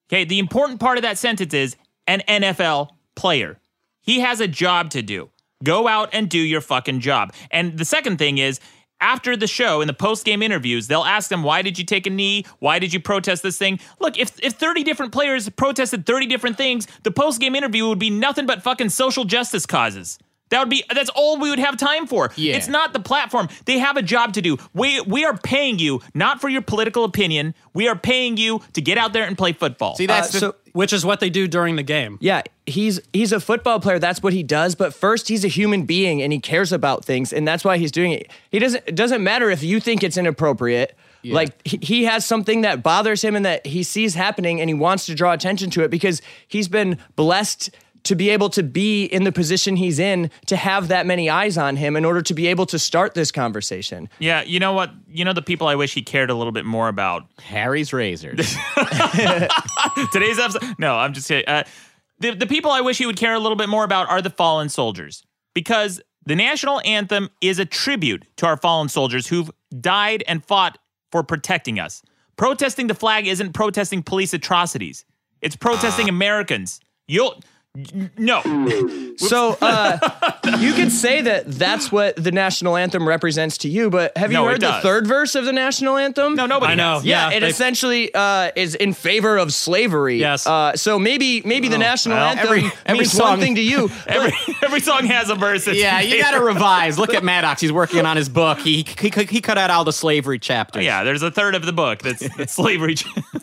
Okay. The important part of that sentence is an NFL player. He has a job to do. Go out and do your fucking job. And the second thing is. After the show, in the post game interviews, they'll ask them, Why did you take a knee? Why did you protest this thing? Look, if, if 30 different players protested 30 different things, the post game interview would be nothing but fucking social justice causes. That would be, that's all we would have time for. Yeah. It's not the platform. They have a job to do. We we are paying you not for your political opinion. We are paying you to get out there and play football. See, that's Uh, the, so- Which is what they do during the game. Yeah, he's he's a football player. That's what he does. But first, he's a human being and he cares about things, and that's why he's doing it. He doesn't. It doesn't matter if you think it's inappropriate. Like he, he has something that bothers him and that he sees happening and he wants to draw attention to it because he's been blessed to be able to be in the position he's in to have that many eyes on him in order to be able to start this conversation. Yeah, you know what? You know the people I wish he cared a little bit more about. Harry's razors. Today's episode. No, I'm just kidding. Uh, the the people I wish he would care a little bit more about are the fallen soldiers because the national anthem is a tribute to our fallen soldiers who've died and fought for protecting us. Protesting the flag isn't protesting police atrocities. It's protesting Americans. You'll n- no. So uh, you could say that that's what the national anthem represents to you, but have you No, heard the third verse of the national anthem? No, nobody I know. has. Yeah, Yeah, it essentially uh, is in favor of slavery. Yes. Uh, so maybe maybe the national well, anthem every- every means song- one thing to you. Every, every song has a verse. that's yeah, you got to revise. Look at Maddox. He's working on his book. He he, he cut out all the slavery chapters. Yeah, there's a third of the book that's, that's slavery.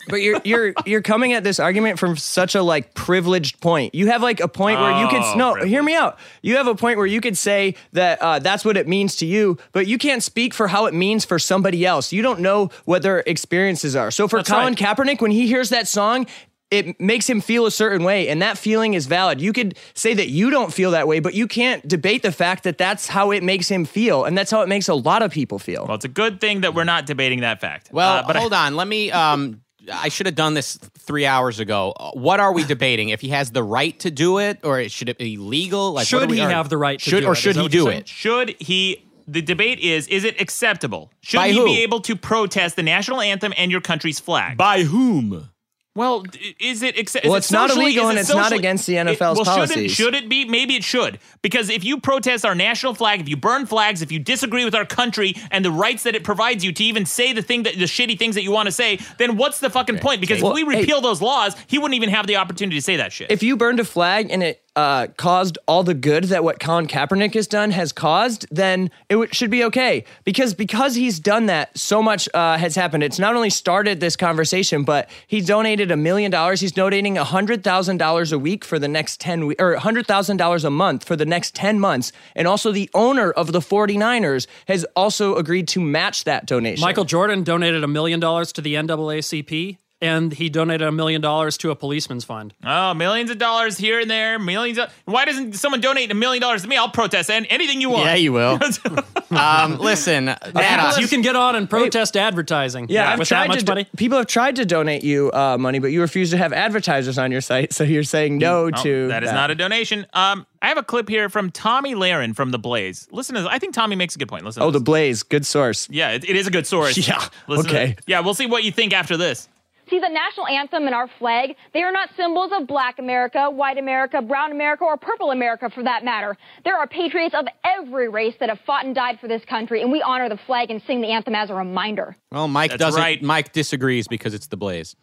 but you're you're you're coming at this argument from such a like privileged point. You have like a point where you could Oh, no, privilege. hear me out. You have a point where you could say that uh, that's what it means to you, but you can't speak for how it means for somebody else. You don't know what their experiences are. So for That's Colin right. Kaepernick, when he hears that song. It makes him feel a certain way, and that feeling is valid. You could say that you don't feel that way, but you can't debate the fact that that's how it makes him feel, and that's how it makes a lot of people feel. well, it's a good thing that we're not debating that fact. Well, Uh, but I- hold on. Let me. Um, I should have done this three hours ago. Uh, What are we debating? If he has the right to do it, or should it be legal? Like, Should he or- have the right to should, do or it? should he do it? should he? The debate is: Is it acceptable? Should By he who? be able to protest the national anthem and your country's flag? By whom? Well, is it accept? Well, it it's not illegal and it it's not against the It- NFL's well, policies. Should it, should it be? Maybe it should. Because if you protest our national flag, if you burn flags, if you disagree with our country and the rights that it provides you to even say the thing that the shitty things that you want to say, then what's the fucking point? Because Well, if we hey- repeal those laws, he wouldn't even have the opportunity to say that shit. if you burned a flag and it uh, caused all the good that what Colin Kaepernick has done has caused, then it w- should be okay. Because because he's done that, so much uh, has happened. It's not only started this conversation, but he donated a million dollars. He's donating a hundred thousand dollars a week for the next ten we- or a hundred thousand dollars a month for the next ten months. And also, the owner of the 49ers has also agreed to match that donation. Michael Jordan donated a million dollars to the NAACP, and he donated a million dollars to a policeman's fund. Oh, millions of dollars here and there, millions of. Why doesn't someone donate a million dollars to me? I'll protest and anything you want. Yeah, you will. um, listen, Maddox. you can get on and protest advertising. Yeah, I've with tried that much to do- money. people have tried to donate you uh, money, but you refuse to have advertisers on your site, so you're saying no Oh, to that is not a donation. Um, I have a clip here from Tomi Lahren from The Blaze. Listen to this. I think Tommy makes a good point. Listen. to Oh, the. Blaze, good source. yeah, it, it is a good source. Yeah, Listen okay. Yeah, we'll see what you think after this. See, the national anthem and our flag, they are not symbols of black America, white America, brown America, or purple America for that matter. There are patriots of every race that have fought and died for this country, and we honor the flag and sing the anthem as a reminder. Well, Mike That's doesn't. right. Mike disagrees because it's the Blaze.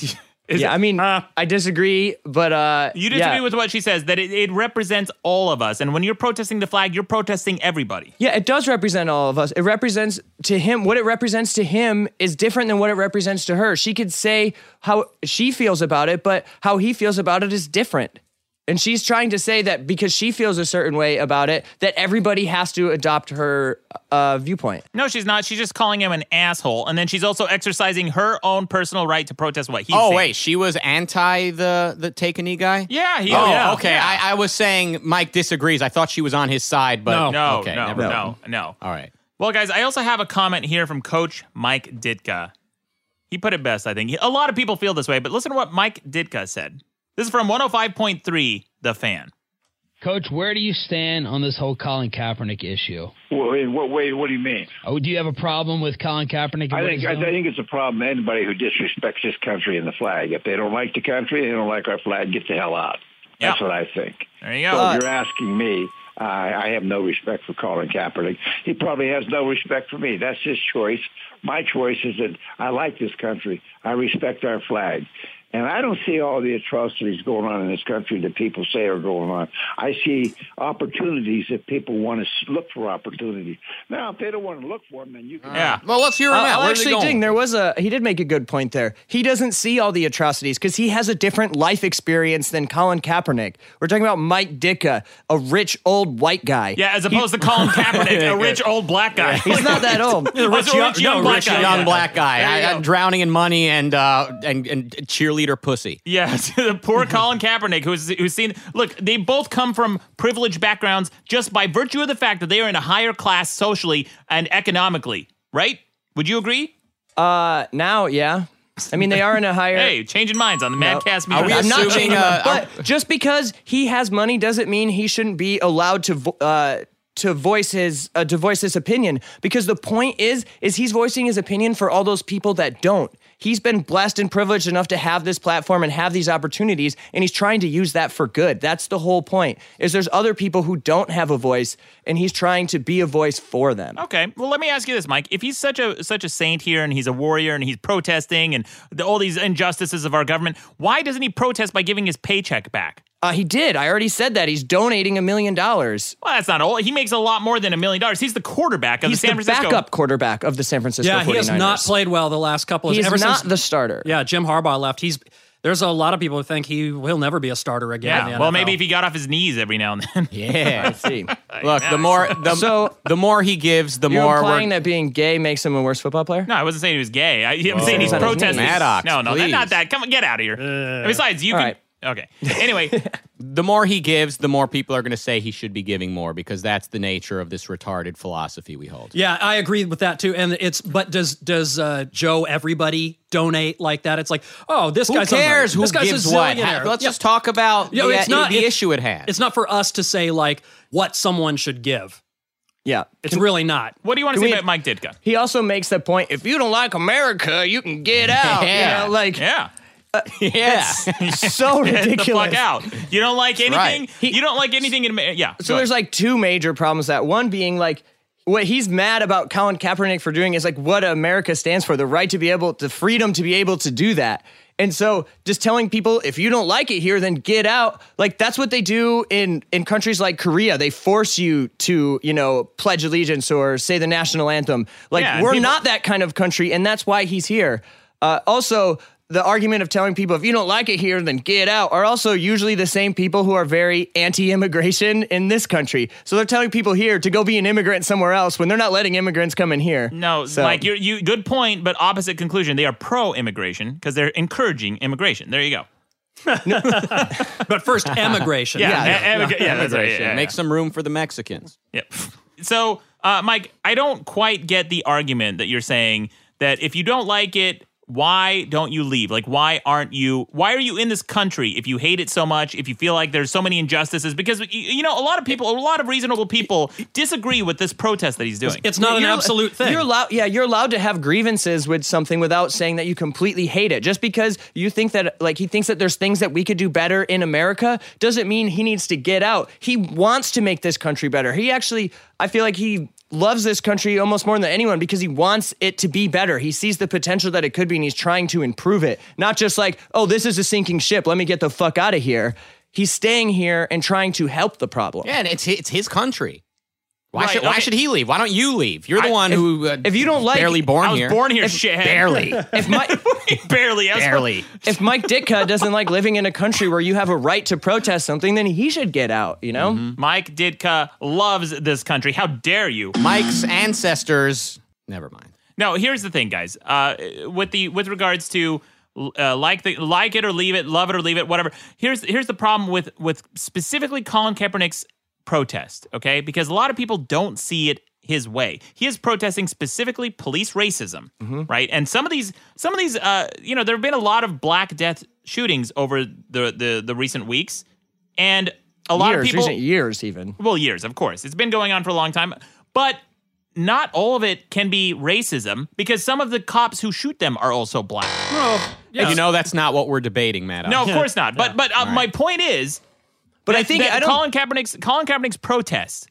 yeah, I mean, I disagree, but uh, You disagree yeah. with what she says that it, it represents all of us, and when you're protesting the flag, you're protesting everybody. Yeah, it does represent all of us. It represents to him what it represents to him is different than what it represents to her. She could say how she feels about it, but how he feels about it is different. And she's trying to say that because she feels a certain way about it, that everybody has to adopt her uh, viewpoint. No, she's not. She's just calling him an asshole, and then she's also exercising her own personal right to protest what he's oh saying. wait, she was anti the the take a knee guy. Yeah, he. Oh, yeah, okay. yeah. I, I was saying Mike disagrees. I thought she was on his side, but no, okay, no, never no, no. All right. Well, guys, I also have a comment here from Coach Mike Ditka. He put it best, I think. A lot of people feel this way, but listen to what Mike Ditka said. This is from 105.3 The Fan. Coach, where do you stand on this whole Colin Kaepernick issue? Well, in what way? What do you mean? Oh, do you have a problem with Colin Kaepernick? I think he's I think it's a problem. Anybody who disrespects this country and the flag. If they don't like the country, they don't like our flag. Get the hell out. That's what I think. There you So go. if you're asking me, I I have no respect for Colin Kaepernick. He probably has no respect for me. That's his choice. My choice is that I like this country. I respect our flag. And I don't see all the atrocities going on in this country that people say are going on. I see opportunities if people want to look for opportunities. Now, if they don't want to look for them, then you can. Yeah. Well, let's hear him Uh, out. I'll Where's he actually going? ding. There was a he did make a good point there. He doesn't see all the atrocities because he has a different life experience than Colin Kaepernick. We're talking about Mike Ditka, a rich old white guy. Yeah, as opposed to Colin Kaepernick, a rich old black guy. He's not that old. So rich young black guy. young Yeah. black guy. There you I, go. I'm drowning in money and uh and and cheerleader pussy. Yeah, the poor Colin Kaepernick, who's who's seen. Look, they both come from privileged backgrounds just by virtue of the fact that they are in a higher class socially and economically. Right? Would you agree? Uh, now, yeah. I mean, they are in a higher. Hey, changing minds on the Madcast No. Media. I'm not changing uh, but just because he has money doesn't mean he shouldn't be allowed to vo- uh, to voice his uh, to voice his opinion. Because the point is, is he's voicing his opinion for all those people that don't. He's been blessed and privileged enough to have this platform and have these opportunities, and he's trying to use that for good. That's the whole point. Is there's other people who don't have a voice, and he's trying to be a voice for them. Okay, well, let me ask you this, Mike. If he's such a such a saint here, and he's a warrior, and he's protesting, and the, all these injustices of our government, why doesn't he protest by giving his paycheck back? Uh, he did. I already said that. He's donating a million dollars. Well, that's not all. He makes a lot more than a million dollars. He's the quarterback of He's the San Francisco. He's the Francisco. backup quarterback of the San Francisco Yeah, he has 49ers. not played well the last couple of He is ever not since the starter. Yeah, Jim Harbaugh left. He's there's a lot of people who think he will never be a starter again. Yeah. Well, maybe if he got off his knees every now and then. Yeah. I see. Look, the more the, So- the more he gives, the You're more implying we're, that being gay makes him a worse football player? No, I wasn't saying he was gay. I, I'm Oh. saying he's On his knees. protesting. Maddox, no, no, that, please. not that. Come on, get out of here. And Besides, you all can. right. Okay. Anyway, the more he gives, the more people are going to say he should be giving more because that's the nature of this retarded philosophy we hold. Yeah, I agree with that too. And it's but does does uh, Joe everybody donate like that? It's like, oh, this Who guy's cares who this guy's gives what? Ha- Let's Yeah. just talk about You know, the, it's not the it- issue it has. It's not for us to say like what someone should give. Yeah. It's really not. what do you want to Can say we- about Mike Ditka? He also makes the point if you don't like America, you can get out. Yeah. You know, like, Yeah. Yeah. so ridiculous. Get the fuck out. You don't like anything. right. you don't like anything in America. Yeah. So there's ahead. like two major problems. That one being like what he's mad about Colin Kaepernick for doing is like what America stands for, the right to be able, the freedom to be able to do that. And so just telling people if you don't like it here, then get out. Like that's what they do in in countries like Korea. They force you to, you know, pledge allegiance or say the national anthem. Like Yeah, we're people- not that kind of country, and that's why he's here. Uh, also, the argument of telling people if you don't like it here, then get out are also usually the same people who are very anti-immigration in this country. So they're telling people here to go be an immigrant somewhere else when they're not letting immigrants come in here. No, So- Mike, you're, you good point, but opposite conclusion. They are pro-immigration because they're encouraging immigration. There you go. But first, emigration. Yeah, Yeah, emigra- yeah, that's right. Yeah, yeah, Make some room for the Mexicans. Yep. So, uh, Mike, I don't quite get the argument that you're saying that if you don't like it, why don't you leave? Like, why aren't you? Why are you in this country if you hate it so much? If you feel like there's so many injustices? Because you know, a lot of people, a lot of reasonable people disagree with this protest that he's doing. It's not an You're- absolute thing. You're allowed, yeah, you're allowed to have grievances with something without saying that you completely hate it. Just because you think that, like, he thinks that there's things that we could do better in America doesn't mean he needs to get out. He wants to make this country better. He actually, I feel like he loves this country almost more than anyone because he wants it to be better. He sees the potential that it could be and he's trying to improve it. Not just like, oh, this is a sinking ship. Let me get the fuck out of here. He's staying here and trying to help the problem. Yeah, and it's it's his country. Why Right, should why should he leave? Why don't you leave? You're the I- one if- who uh, if you don't like- barely born I was here. born here, If- shithead. barely. If my barely, barely. if Mike Ditka doesn't like living in a country where you have a right to protest something, then he should get out, you know? Mike Ditka loves this country. How dare you? Mike's ancestors. Never mind. No, here's the thing, guys. Uh, with the with regards to uh, like the like it or leave it, love it or leave it, whatever. Here's here's the problem with with specifically Colin Kaepernick's protest. Okay, because a lot of people don't see it his way. He is protesting specifically police racism, right? And some of these some of these, uh, you know, there have been a lot of Black Death shootings over the the the recent weeks, and a lot years, of people recent years even. well, years, of course. It's been going on for a long time. But not all of it can be racism because some of the cops who shoot them are also black. And you know that's not what we're debating, Matt. No, of course not. But but uh, my point is, But I think that I don't Colin Kaepernick's Colin Kaepernick's protest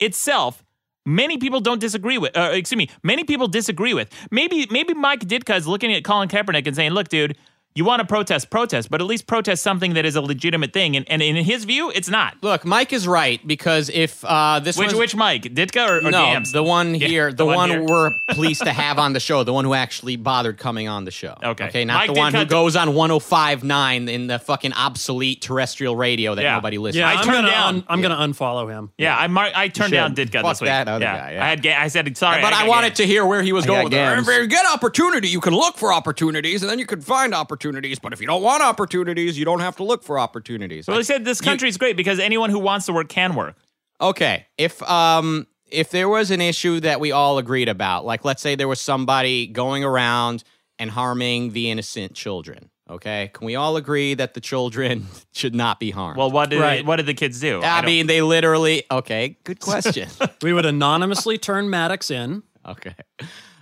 itself, many people don't disagree with. Uh, excuse me, many people disagree with. Maybe maybe Mike Ditka is looking at Colin Kaepernick and saying, "Look, dude." You want to protest, protest, but at least protest something that is a legitimate thing. And, and in his view, it's not. Look, Mike is right because if uh, this Which was which Mike, Ditka or, or no, Gamms? the one Yeah, here, the, one one, here. we're pleased to have on the show, the one who actually bothered coming on the show. Okay. okay, not Mike the did one who cut- goes on 105.9 in the fucking obsolete terrestrial radio that Yeah. nobody listens. Yeah, I I'm turned down- un- I'm gonna unfollow him. Yeah, I mar- I turned down Ditka Fuck this week. that other yeah. guy, yeah. I had ga- I said sorry, but I, got wanted Gamms. to hear where he was I going got with it. Gamms. If you get opportunity, you can look for opportunities, and then you can find opportunities. But if you don't want opportunities, you don't have to look for opportunities. Well, they said this country is great because anyone who wants to work can work. Okay, if um if there was an issue that we all agreed about, like let's say there was somebody going around and harming the innocent children, okay? Can we all agree that the children should not be harmed? Well, what did Right. what did the kids do? I, don't- mean, they literally Okay, good question. We would anonymously turn Maddox in. okay.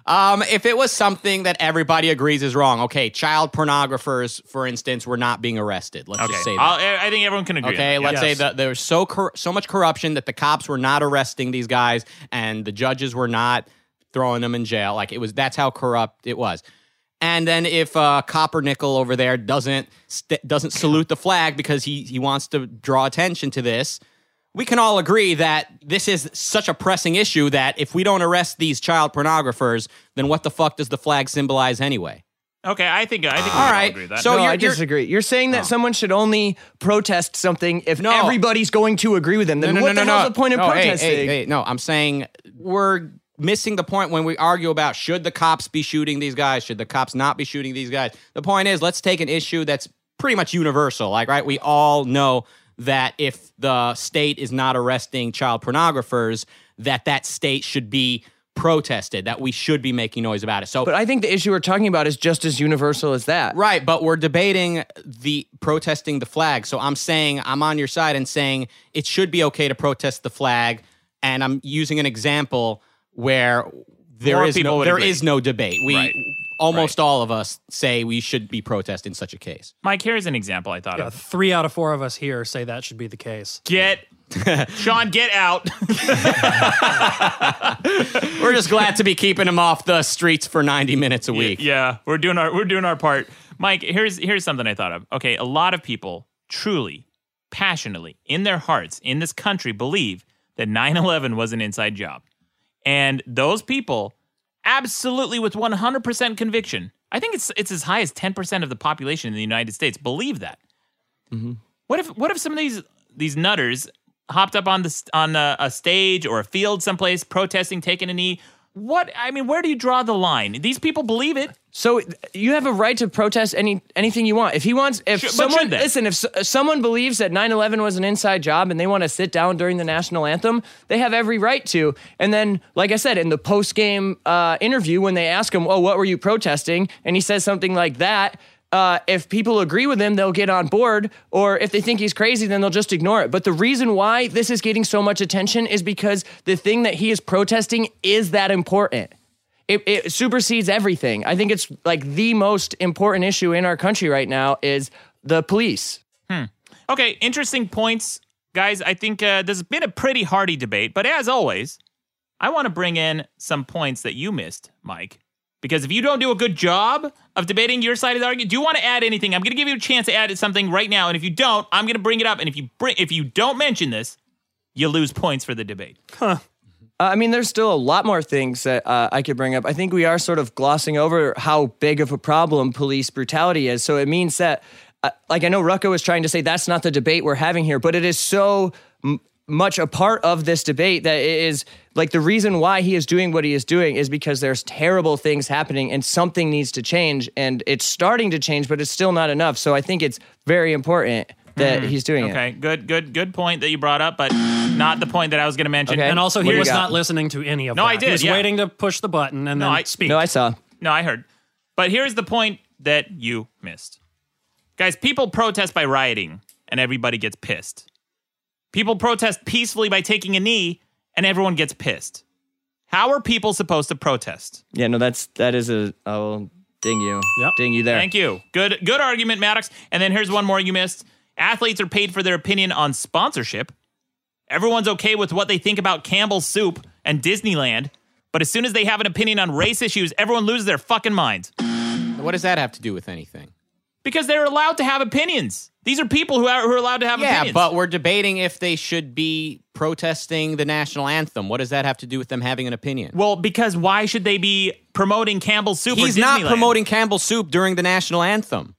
Um, if it was something that everybody agrees is wrong, okay, child pornographers, for instance, were not being arrested. Let's okay, just say that. I'll, I think everyone can agree. Okay, that. let's Yeah. say that there was so cor- so much corruption that the cops were not arresting these guys and the judges were not throwing them in jail. Like it was that's how corrupt it was. And then if uh, Coppernickel over there doesn't st- doesn't salute the flag because he he wants to draw attention to this, we can all agree that this is such a pressing issue that if we don't arrest these child pornographers, then what the fuck does the flag symbolize anyway? Okay, I think I think we All all agree with that. so no, you're- I you're- disagree. You're saying that oh. someone should only protest something if No. everybody's going to agree with them. Then what the hell's the point of No, hey, protesting? hey, hey, no, I'm saying we're missing the point when we argue about should the cops be shooting these guys, should the cops not be shooting these guys. The point is, let's take an issue that's pretty much universal. Like, right, we all know that if the state is not arresting child pornographers, that that state should be protested, that we should be making noise about it. So But I think the issue we're talking about is just as universal as that. Right, but we're debating the protesting the flag. So I'm saying I'm on your side and saying it should be okay to protest the flag. And I'm using an example where there More is people no would there agree. is no debate. We Right. Almost all of us say we should be protesting such a case. Mike, here's an example I thought Yeah, of. three out of four of us here say that should be the case. Get Sean, get out. We're just glad to be keeping him off the streets for 90 minutes a week. Yeah, we're doing our we're doing our part. Mike, here's here's something I thought of. Okay, a lot of people truly, passionately, in their hearts, in this country, believe that 9/11 was an inside job, and those people, absolutely with 100% conviction, I think it's it's as high as 10% of the population in the United States believe that. Mm-hmm. What if what if some of these these nutters hopped up on the on a, a stage or a field someplace protesting, taking a knee? What I mean, where do you draw the line? These people believe it. So you have a right to protest any anything you want. If he wants, if someone listen, if, if someone believes that 9/11 was an inside job and they want to sit down during the national anthem, they have every right to. And then, like I said, in the post game uh, interview, when they ask him, "Oh, what were you protesting?" and he says something like that. Uh, if people agree with him, they'll get on board. Or if they think he's crazy, then they'll just ignore it. But the reason why this is getting so much attention is because the thing that he is protesting is that important it, it supersedes everything. I think it's like the most important issue in our country right now is the police. Okay, interesting points, guys. I think uh, there's been a pretty hearty debate, but as always, I want to bring in some points that you missed, Mike. Because if you don't do a good job of debating your side of the argument, do you want to add anything? I'm going to give you a chance to add something right now, and if you don't, I'm going to bring it up. And if you bring, if you don't mention this, you lose points for the debate. Uh, I mean, there's still a lot more things that uh, I could bring up. I think we are sort of glossing over how big of a problem police brutality is. So it means that, uh, like, I know Rucka was trying to say that's not the debate we're having here, but it is so m- much a part of this debate that it is like the reason why he is doing what he is doing is because there's terrible things happening and something needs to change. And it's starting to change, but it's still not enough. So I think it's very important that hmm. he's doing it. Okay, good, good, good point that you brought up, but not the point that I was going to mention. And also, he was got? not listening to any of No, that. I did, He was yeah. waiting to push the button and No, then I- speak. No, I saw. No, I heard. But here's the point that you missed. Guys, people protest by rioting and everybody gets pissed. People protest peacefully by taking a knee and everyone gets pissed. How are people supposed to protest? Yeah, no, that's that is a I'll ding you. Yep. Ding you there. Thank you. Good good argument, Maddox. And then here's one more you missed. Athletes are paid for their opinion on sponsorship. Everyone's okay with what they think about Campbell's soup and Disneyland, but as soon as they have an opinion on race issues, everyone loses their fucking minds. What does that have to do with anything? Because they're allowed to have opinions. These are people who are, who are allowed to have Yeah, opinions. but we're debating if they should be protesting the national anthem. What does that have to do with them having an opinion? well, because why should they be promoting Campbell's soup? He's not promoting Campbell's soup during the national anthem.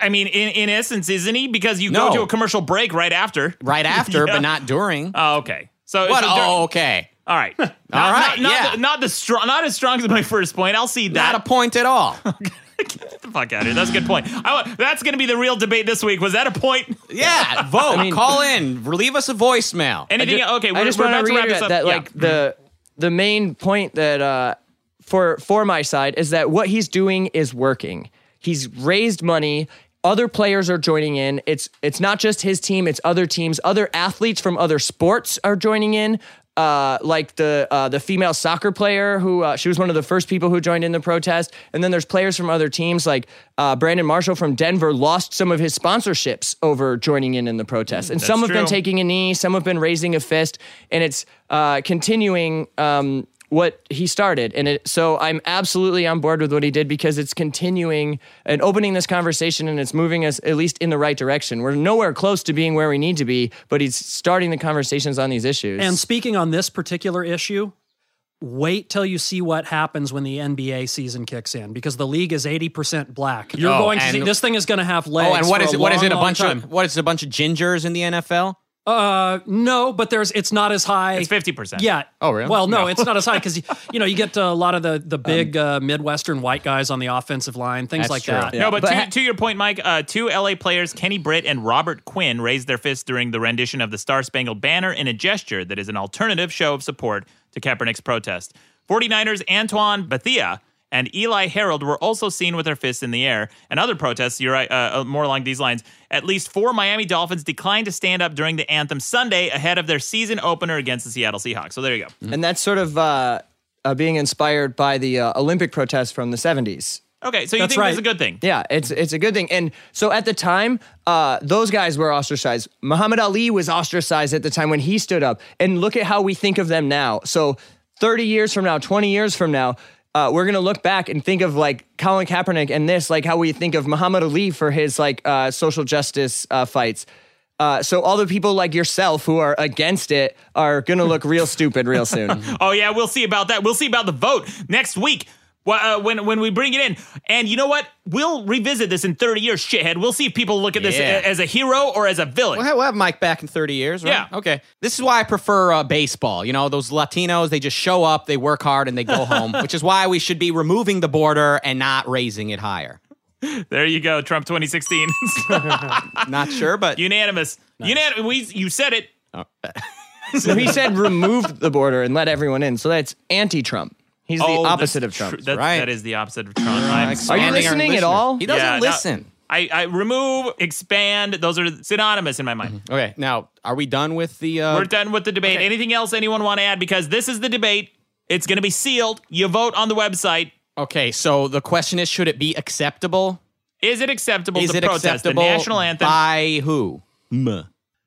I mean, in, in essence, isn't he? Because you No. go to a commercial break right after. Right after, Yeah. but not during. Oh, okay. So What? so dur- Oh, okay. All right. All right, Not, not, yeah. the, not the strong. Not as strong as my first point. I'll see that. Not a point at all. Get the fuck out of here. That's a good point. I, that's going to be the real debate this week. Was that a point? Yeah, vote. Call in. Leave us a voicemail. Anything? okay, we're, I just we're want about to to wrap this reiterate up. that Yeah. like the the main point that uh, for for my side is that what he's doing is working. He's raised money. Other players are joining in. It's it's not just his team. It's other teams. Other athletes from other sports are joining in. Uh, like the uh, the female soccer player who uh, she was one of the first people who joined in the protest, and then there's players from other teams like uh, Brandon Marshall from Denver lost some of his sponsorships over joining in in the protest, and That's some have been taking a knee, some have been raising a fist, and it's uh, continuing um, what he started. And it, so I'm absolutely on board with what he did because it's continuing and opening this conversation, and it's moving us at least in the right direction. We're nowhere close to being where we need to be, but he's starting the conversations on these issues. And speaking on this particular issue, wait till you see what happens when the NBA season kicks in because the league is 80% black. You're Oh, going to see this thing is going to have legs. Oh, and what for is it? What is long, it? A bunch time. of what is it, a bunch of gingers in the NFL? Uh, no, but there's it's not as high. It's 50%. Yeah. Oh, really? Well, no, No. it's not as high because you know you get uh, a lot of the the big uh, Midwestern white guys on the offensive line, things like true. that. No, but, but to, ha- to your point, Mike, uh, two LA players, Kenny Britt and Robert Quinn, raised their fists during the rendition of the Star Spangled Banner in a gesture that is an alternative show of support to Kaepernick's protest. 49ers Antoine Bethea and Eli Harold were also seen with their fists in the air. And other protests, you're right, uh, uh, more along these lines. At least four Miami Dolphins declined to stand up during the anthem Sunday ahead of their season opener against the Seattle Seahawks. So there you go. and that's sort of uh, uh, being inspired by the uh, Olympic protests from the 70s. Okay, so you That's think right. that's a good thing? Yeah, it's it's a good thing. And so at the time, uh, those guys were ostracized. Muhammad Ali was ostracized at the time when he stood up. And look at how we think of them now. So 30 years from now, 20 years from now, uh, we're gonna look back and think of like Colin Kaepernick and this, like how we think of Muhammad Ali for his like uh, social justice uh, fights. Uh, so all the people like yourself who are against it are gonna look real stupid real soon. Oh yeah, we'll see about that. We'll see about the vote next week. Well, uh, when when we bring it in, and you know what? We'll revisit this in thirty years, shithead. We'll see if people look at this Yeah. a- as a hero or as a villain. We'll have, we'll have Mike back in 30 years, right? Yeah. Okay. This is why I prefer uh, baseball. You know, those Latinos, they just show up, they work hard, and they go home, which is why we should be removing the border and not raising it higher. There you go, Trump 2016, Not sure, but unanimous. Unan- we, you said it. so he said remove the border and let everyone in. So that's anti-Trump. He's the Oh, opposite of Trump. tr- that's- right. That is the opposite of Trump. I'm Are you listening at all? He doesn't Yeah, no. listen. I, I remove, expand. Those are synonymous in my mind. Okay, now are we done with the? Uh, We're done with the debate. Anything else anyone want to add? Because this is the debate. It's going to be sealed. You vote on the website. okay, so the question is, should it be acceptable? Is it acceptable Is to it protest acceptable the national anthem? by who? M.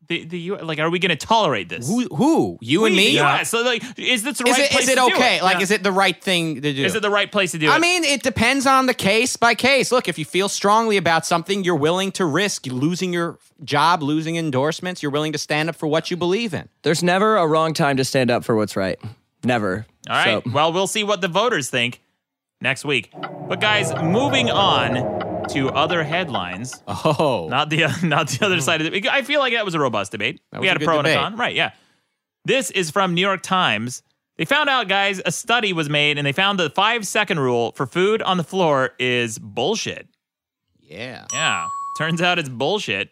the, the U- like, are we going to tolerate this? Who? Who? You and me? Yeah. So, like, is this the Is right it, place is it to do okay? Like, Yeah. is it the right thing to do? Is it the right place to do it? I mean, it depends on the case by case. Look, if you feel strongly about something, you're willing to risk losing your job, losing endorsements. You're willing to stand up for what you believe in. There's never a wrong time to stand up for what's right. Never. All right. So- Well, we'll see what the voters think next week. But guys, moving on to other headlines. Oh, Not the not the other side of it. I feel like that was a robust debate. We had a a pro and a con. Right, yeah. This is from New York Times. They found out, guys, a study was made and they found the five second rule for food on the floor is bullshit. yeah. Yeah. Turns out it's bullshit.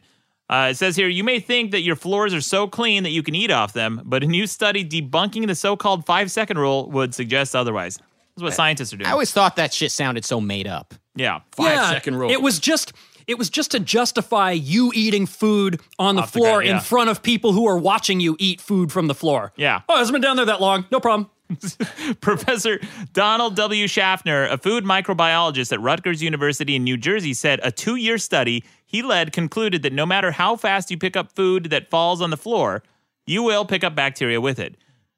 Uh, it says here, you may think that your floors are so clean that you can eat off them, but a new study debunking the so called five second rule would suggest otherwise. That's what scientists are doing. I always thought that shit sounded so made up. yeah. Five yeah, second rule. It was just it was just to justify you eating food on the Off the floor ground, yeah. in front of people who are watching you eat food from the floor. Yeah. Oh, it hasn't been down there that long. No problem. Professor Donald W. Schaffner, a food microbiologist at Rutgers University in New Jersey, said a two year study he led concluded that no matter how fast you pick up food that falls on the floor, you will pick up bacteria with it.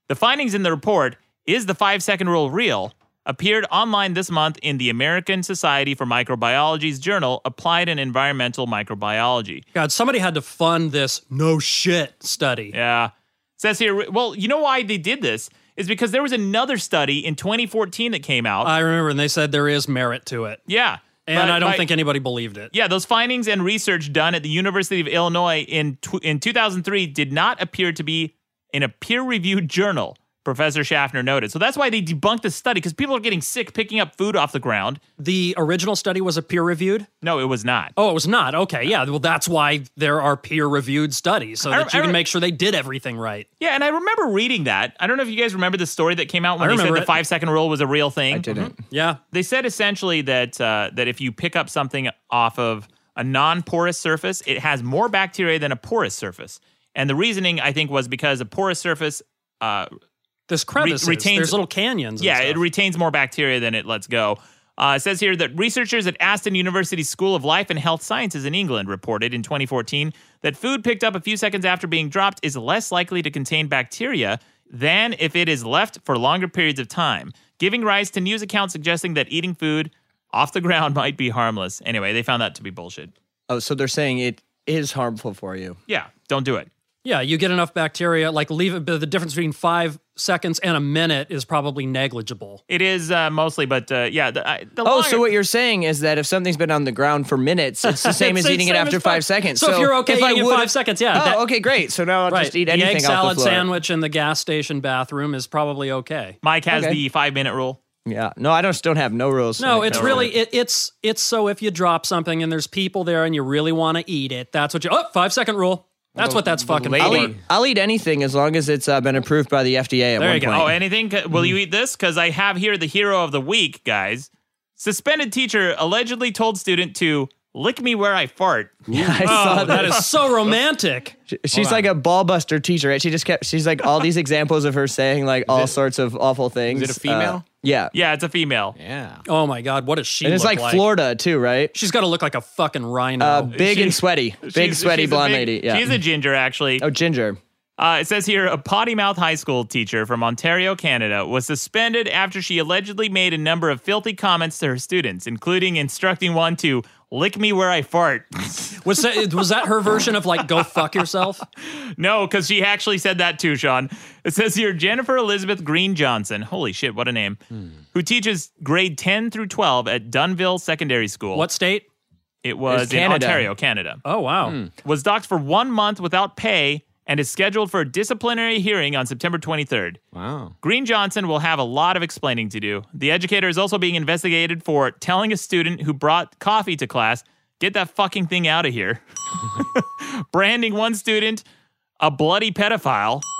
The findings in the report is the five second rule real? Appeared online this month in the American Society for Microbiology's journal Applied and Environmental Microbiology. God, somebody had to fund this no shit study. Yeah. Says here, well, you know why they did this? Is because there was another study in 2014 that came out. I remember, and they said there is merit to it. yeah. And But I don't think anybody believed it. Yeah, those findings and research done at the University of Illinois in tw- in 2003 did not appear to be in a peer-reviewed journal. Professor Schaffner noted. So that's why they debunked the study because people are getting sick picking up food off the ground. The original study was a peer reviewed? No, it was not. Oh, it was not. Okay, yeah. Well, that's why there are peer reviewed studies so I- that you I can re- make sure they did everything right. Yeah, and I remember reading that. I don't know if you guys remember the story that came out when I they said remember the five second rule was a real thing. I didn't. Yeah. They said essentially that uh, that if you pick up something off of a non-porous surface, it has more bacteria than a porous surface. And the reasoning I think was because a porous surface uh, There's crevices. retains- There's little canyons. and yeah, stuff. it retains more bacteria than it lets go. Uh, it says here that researchers at Aston University School of Life and Health Sciences in England reported in 2014 that food picked up a few seconds after being dropped is less likely to contain bacteria than if it is left for longer periods of time, giving rise to news accounts suggesting that eating food off the ground might be harmless. Anyway, they found that to be bullshit. Oh, so they're saying it is harmful for you. Yeah, don't do it. Yeah, you get enough bacteria, like leave it, but the difference between five seconds and a minute is probably negligible. It is uh, mostly, but uh, yeah. The, I- the Oh, longer- so what you're saying is that if something's been on the ground for minutes, it's the same It's as the eating it after five five- seconds. So if you're okay I eating it would've- five seconds, yeah, Oh, that- okay, great. So now I'll right. just eat the anything egg off salad the floor. sandwich in the gas station bathroom is probably okay. Mike has Okay. the five minute rule. Yeah. No, I don't. Don't have no rules. No, it's really it, it's it's so if you drop something and there's people there and you really want to eat it, that's what you. Oh, five second rule. That's what that's fucking I'll eat, I'll eat anything as long as it's uh, been approved by the FDA at There one you go. point. Oh, anything? Will you eat this? Because I have here the hero of the week, guys. Suspended teacher allegedly told student to lick me where I fart. Yeah, I Oh, saw that that. is so romantic. She's like a ball buster teacher, right? She just kept. She's like all these examples of her saying like all sorts of awful things. Is it a female? Uh, yeah, Yeah, it's a female. Yeah. Oh my god, what does she? and it's look like, Florida too, right? She's got to look like a fucking rhino. Uh, big She- and sweaty, big She's- sweaty she's a blonde big- lady. Yeah. She's a ginger, actually. oh, ginger. Uh, it says here a potty mouth high school teacher from Ontario, Canada, was suspended after she allegedly made a number of filthy comments to her students, including instructing one to lick me where I fart. was that was that her version of like go fuck yourself? no, because she actually said that too, Sean. It says here Jennifer Elizabeth Green Johnson, holy shit, what a name, who teaches grade 10 through 12 at Dunnville Secondary School. What state? It was in Ontario, Canada. Oh wow. Hmm. Was docked for one month without pay and is scheduled for a disciplinary hearing on September 23rd. Wow. Green Johnson will have a lot of explaining to do. The educator is also being investigated for telling a student who brought coffee to class, get that fucking thing out of here. Branding one student a bloody pedophile.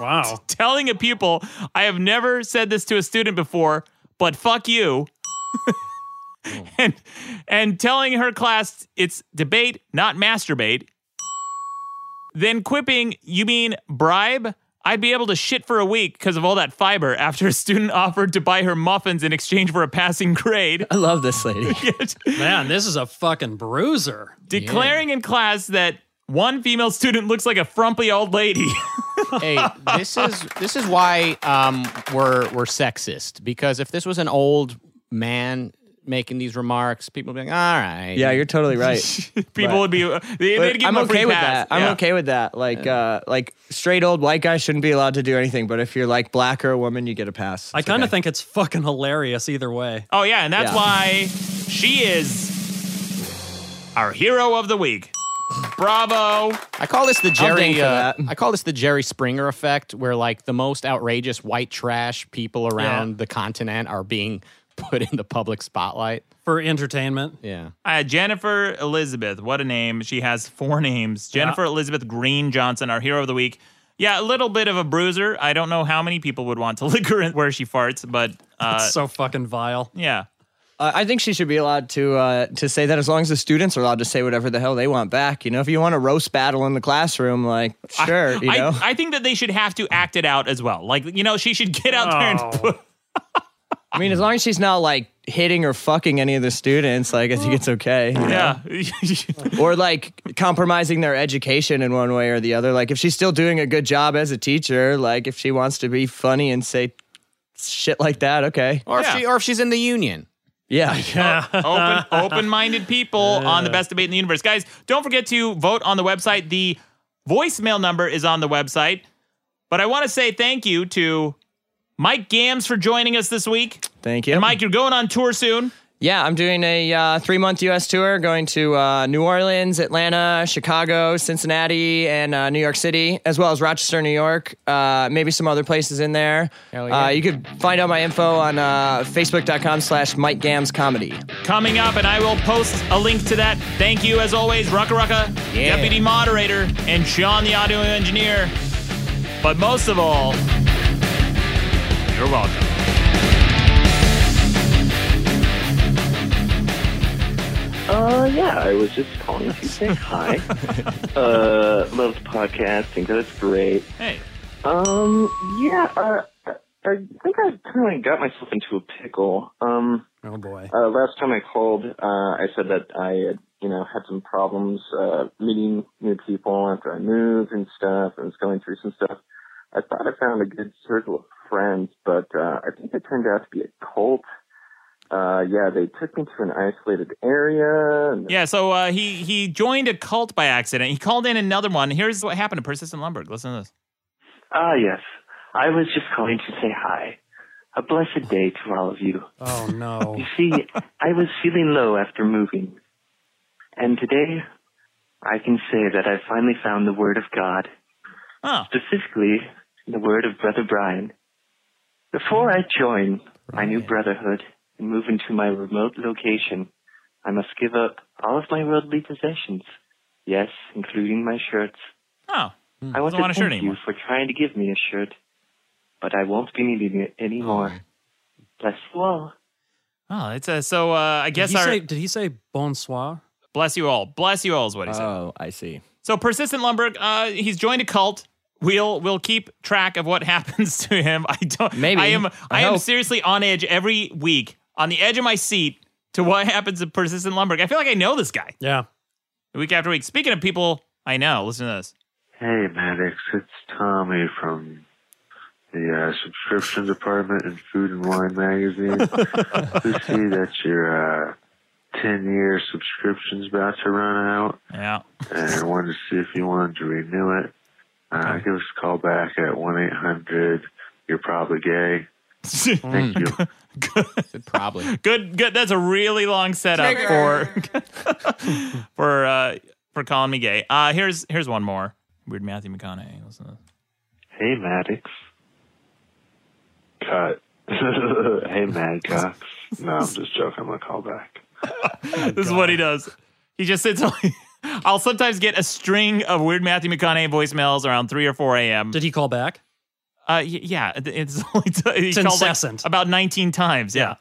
Wow. telling a pupil, I have never said this to a student before, but fuck you. Oh. and and telling her class it's debate, not masturbate. Then quipping, you mean bribe? I'd be able to shit for a week because of all that fiber after a student offered to buy her muffins in exchange for a passing grade. I love this lady. Man, this is a fucking bruiser. Declaring in class that one female student looks like a frumpy old lady. hey, this is this is why um, we're we're sexist because if this was an old man making these remarks, people would be like, all right, Yeah, you're totally right. People But- would be they, But they'd give I'm him a free okay with pass. that. I'm Yeah. okay with that. Like, uh, like straight old white guys shouldn't be allowed to do anything. But if you're like black or a woman, you get a pass. I kind of okay. think it's fucking hilarious either way. Oh yeah, and that's Yeah. why she is our hero of the week. Bravo. I call this the Jerry. Uh. I call this the Jerry Springer effect, where like the most outrageous white trash people around the continent are being put in the public spotlight. For entertainment. Yeah. Uh, Jennifer Elizabeth, what a name. She has four names. Jennifer Elizabeth Green Johnson, our hero of the week. Yeah, a little bit of a bruiser. I don't know how many people would want to lick her in where she farts, but uh, It's so fucking vile. yeah. Uh, I think she should be allowed to uh, to say that as long as the students are allowed to say whatever the hell they want back. You know, if you want a roast battle in the classroom, like sure, you know. I, I think that they should have to act it out as well. Like, you know, she should get out there and Oh. put, I mean, as long as she's not like hitting or fucking any of the students, like I think it's okay. you know? yeah. Or like compromising their education in one way or the other. Like if she's still doing a good job as a teacher, like if she wants to be funny and say shit like that. Okay. Or if she or if she's in the union. Yeah. open open-minded people on the best debate in the universe. Guys, don't forget to vote on the website. The voicemail number is on the website. But I want to say thank you to Mike Gamms for joining us this week. Thank you. And Mike, you're going on tour soon. Yeah, I'm doing a uh, three month U.S. tour, going to uh, New Orleans, Atlanta, Chicago, Cincinnati, and uh, New York City, as well as Rochester, New York. Uh, maybe some other places in there. Yeah. Uh, you could find out my info on uh, facebook.com slash Mike Gamms Comedy. Coming up, and I will post a link to that. Thank you, as always, Rucka Rucka, Yeah. Deputy Moderator, and Sean, the audio engineer. But most of all, you're welcome. Uh, yeah, I was just calling to say hi. uh, love the podcast. Think that it's great. Hey. Um, yeah, uh, I think I kind of got myself into a pickle. Um, oh boy. uh, last time I called, uh, I said that I had, you know, had some problems, uh, meeting new people after I moved and stuff. I was going through some stuff. I thought I found a good circle of friends, but, uh, I think it turned out to be a cult. Uh, yeah, they took me to an isolated area. And Yeah, so uh, he he joined a cult by accident. He called in another one. Here's what happened to Persistent Lumberg. Listen to this. Ah, yes. I was just calling to say hi. A blessed day to all of you. Oh no. You see, I was feeling low after moving. And today, I can say that I finally found the Word of God. Oh. Specifically, the Word of Brother Brian. Before I join my new brotherhood and move into my remote location, I must give up all of my worldly possessions. Yes, including my shirts. Oh, I want doesn't to want a shirt thank you anymore. for trying to give me a shirt, but I won't be needing it anymore. Bless you all. Oh, it's a so. Uh, I guess did he our say, did he say bonsoir? bless you all. Bless you all is what he said. Oh, I see. So persistent Lumberg, uh, he's joined a cult. We'll we'll keep track of what happens to him. I don't. Maybe. I am. I I, am seriously on edge every week, on the edge of my seat to what happens to persistent Lumberg. I feel like I know this guy Yeah. week after week. Speaking of people I know, listen to this. Hey, Maddox, it's Tommy from the uh, subscription department in Food and Wine magazine. we see that your uh, 10 year subscription's about to run out, Yeah. and I wanted to see if you wanted to renew it. Uh, Give us a call back at 1 800 You're Probably Gay. Thank you. Probably. Good, good. That's a really long setup for for uh, for calling me gay. Uh, here's here's one more. Weird Matthew McConaughey. Listen to this. Hey, Maddox. Cut. hey, Mad Cox. No, I'm just joking. I'm going to call back. this is what he does. He just sits. I'll sometimes get a string of weird Matthew McConaughey voicemails around three or four a.m. Did he call back? Uh, y- yeah, it- it's only he It's called, like, incessant. about nineteen times. Yeah.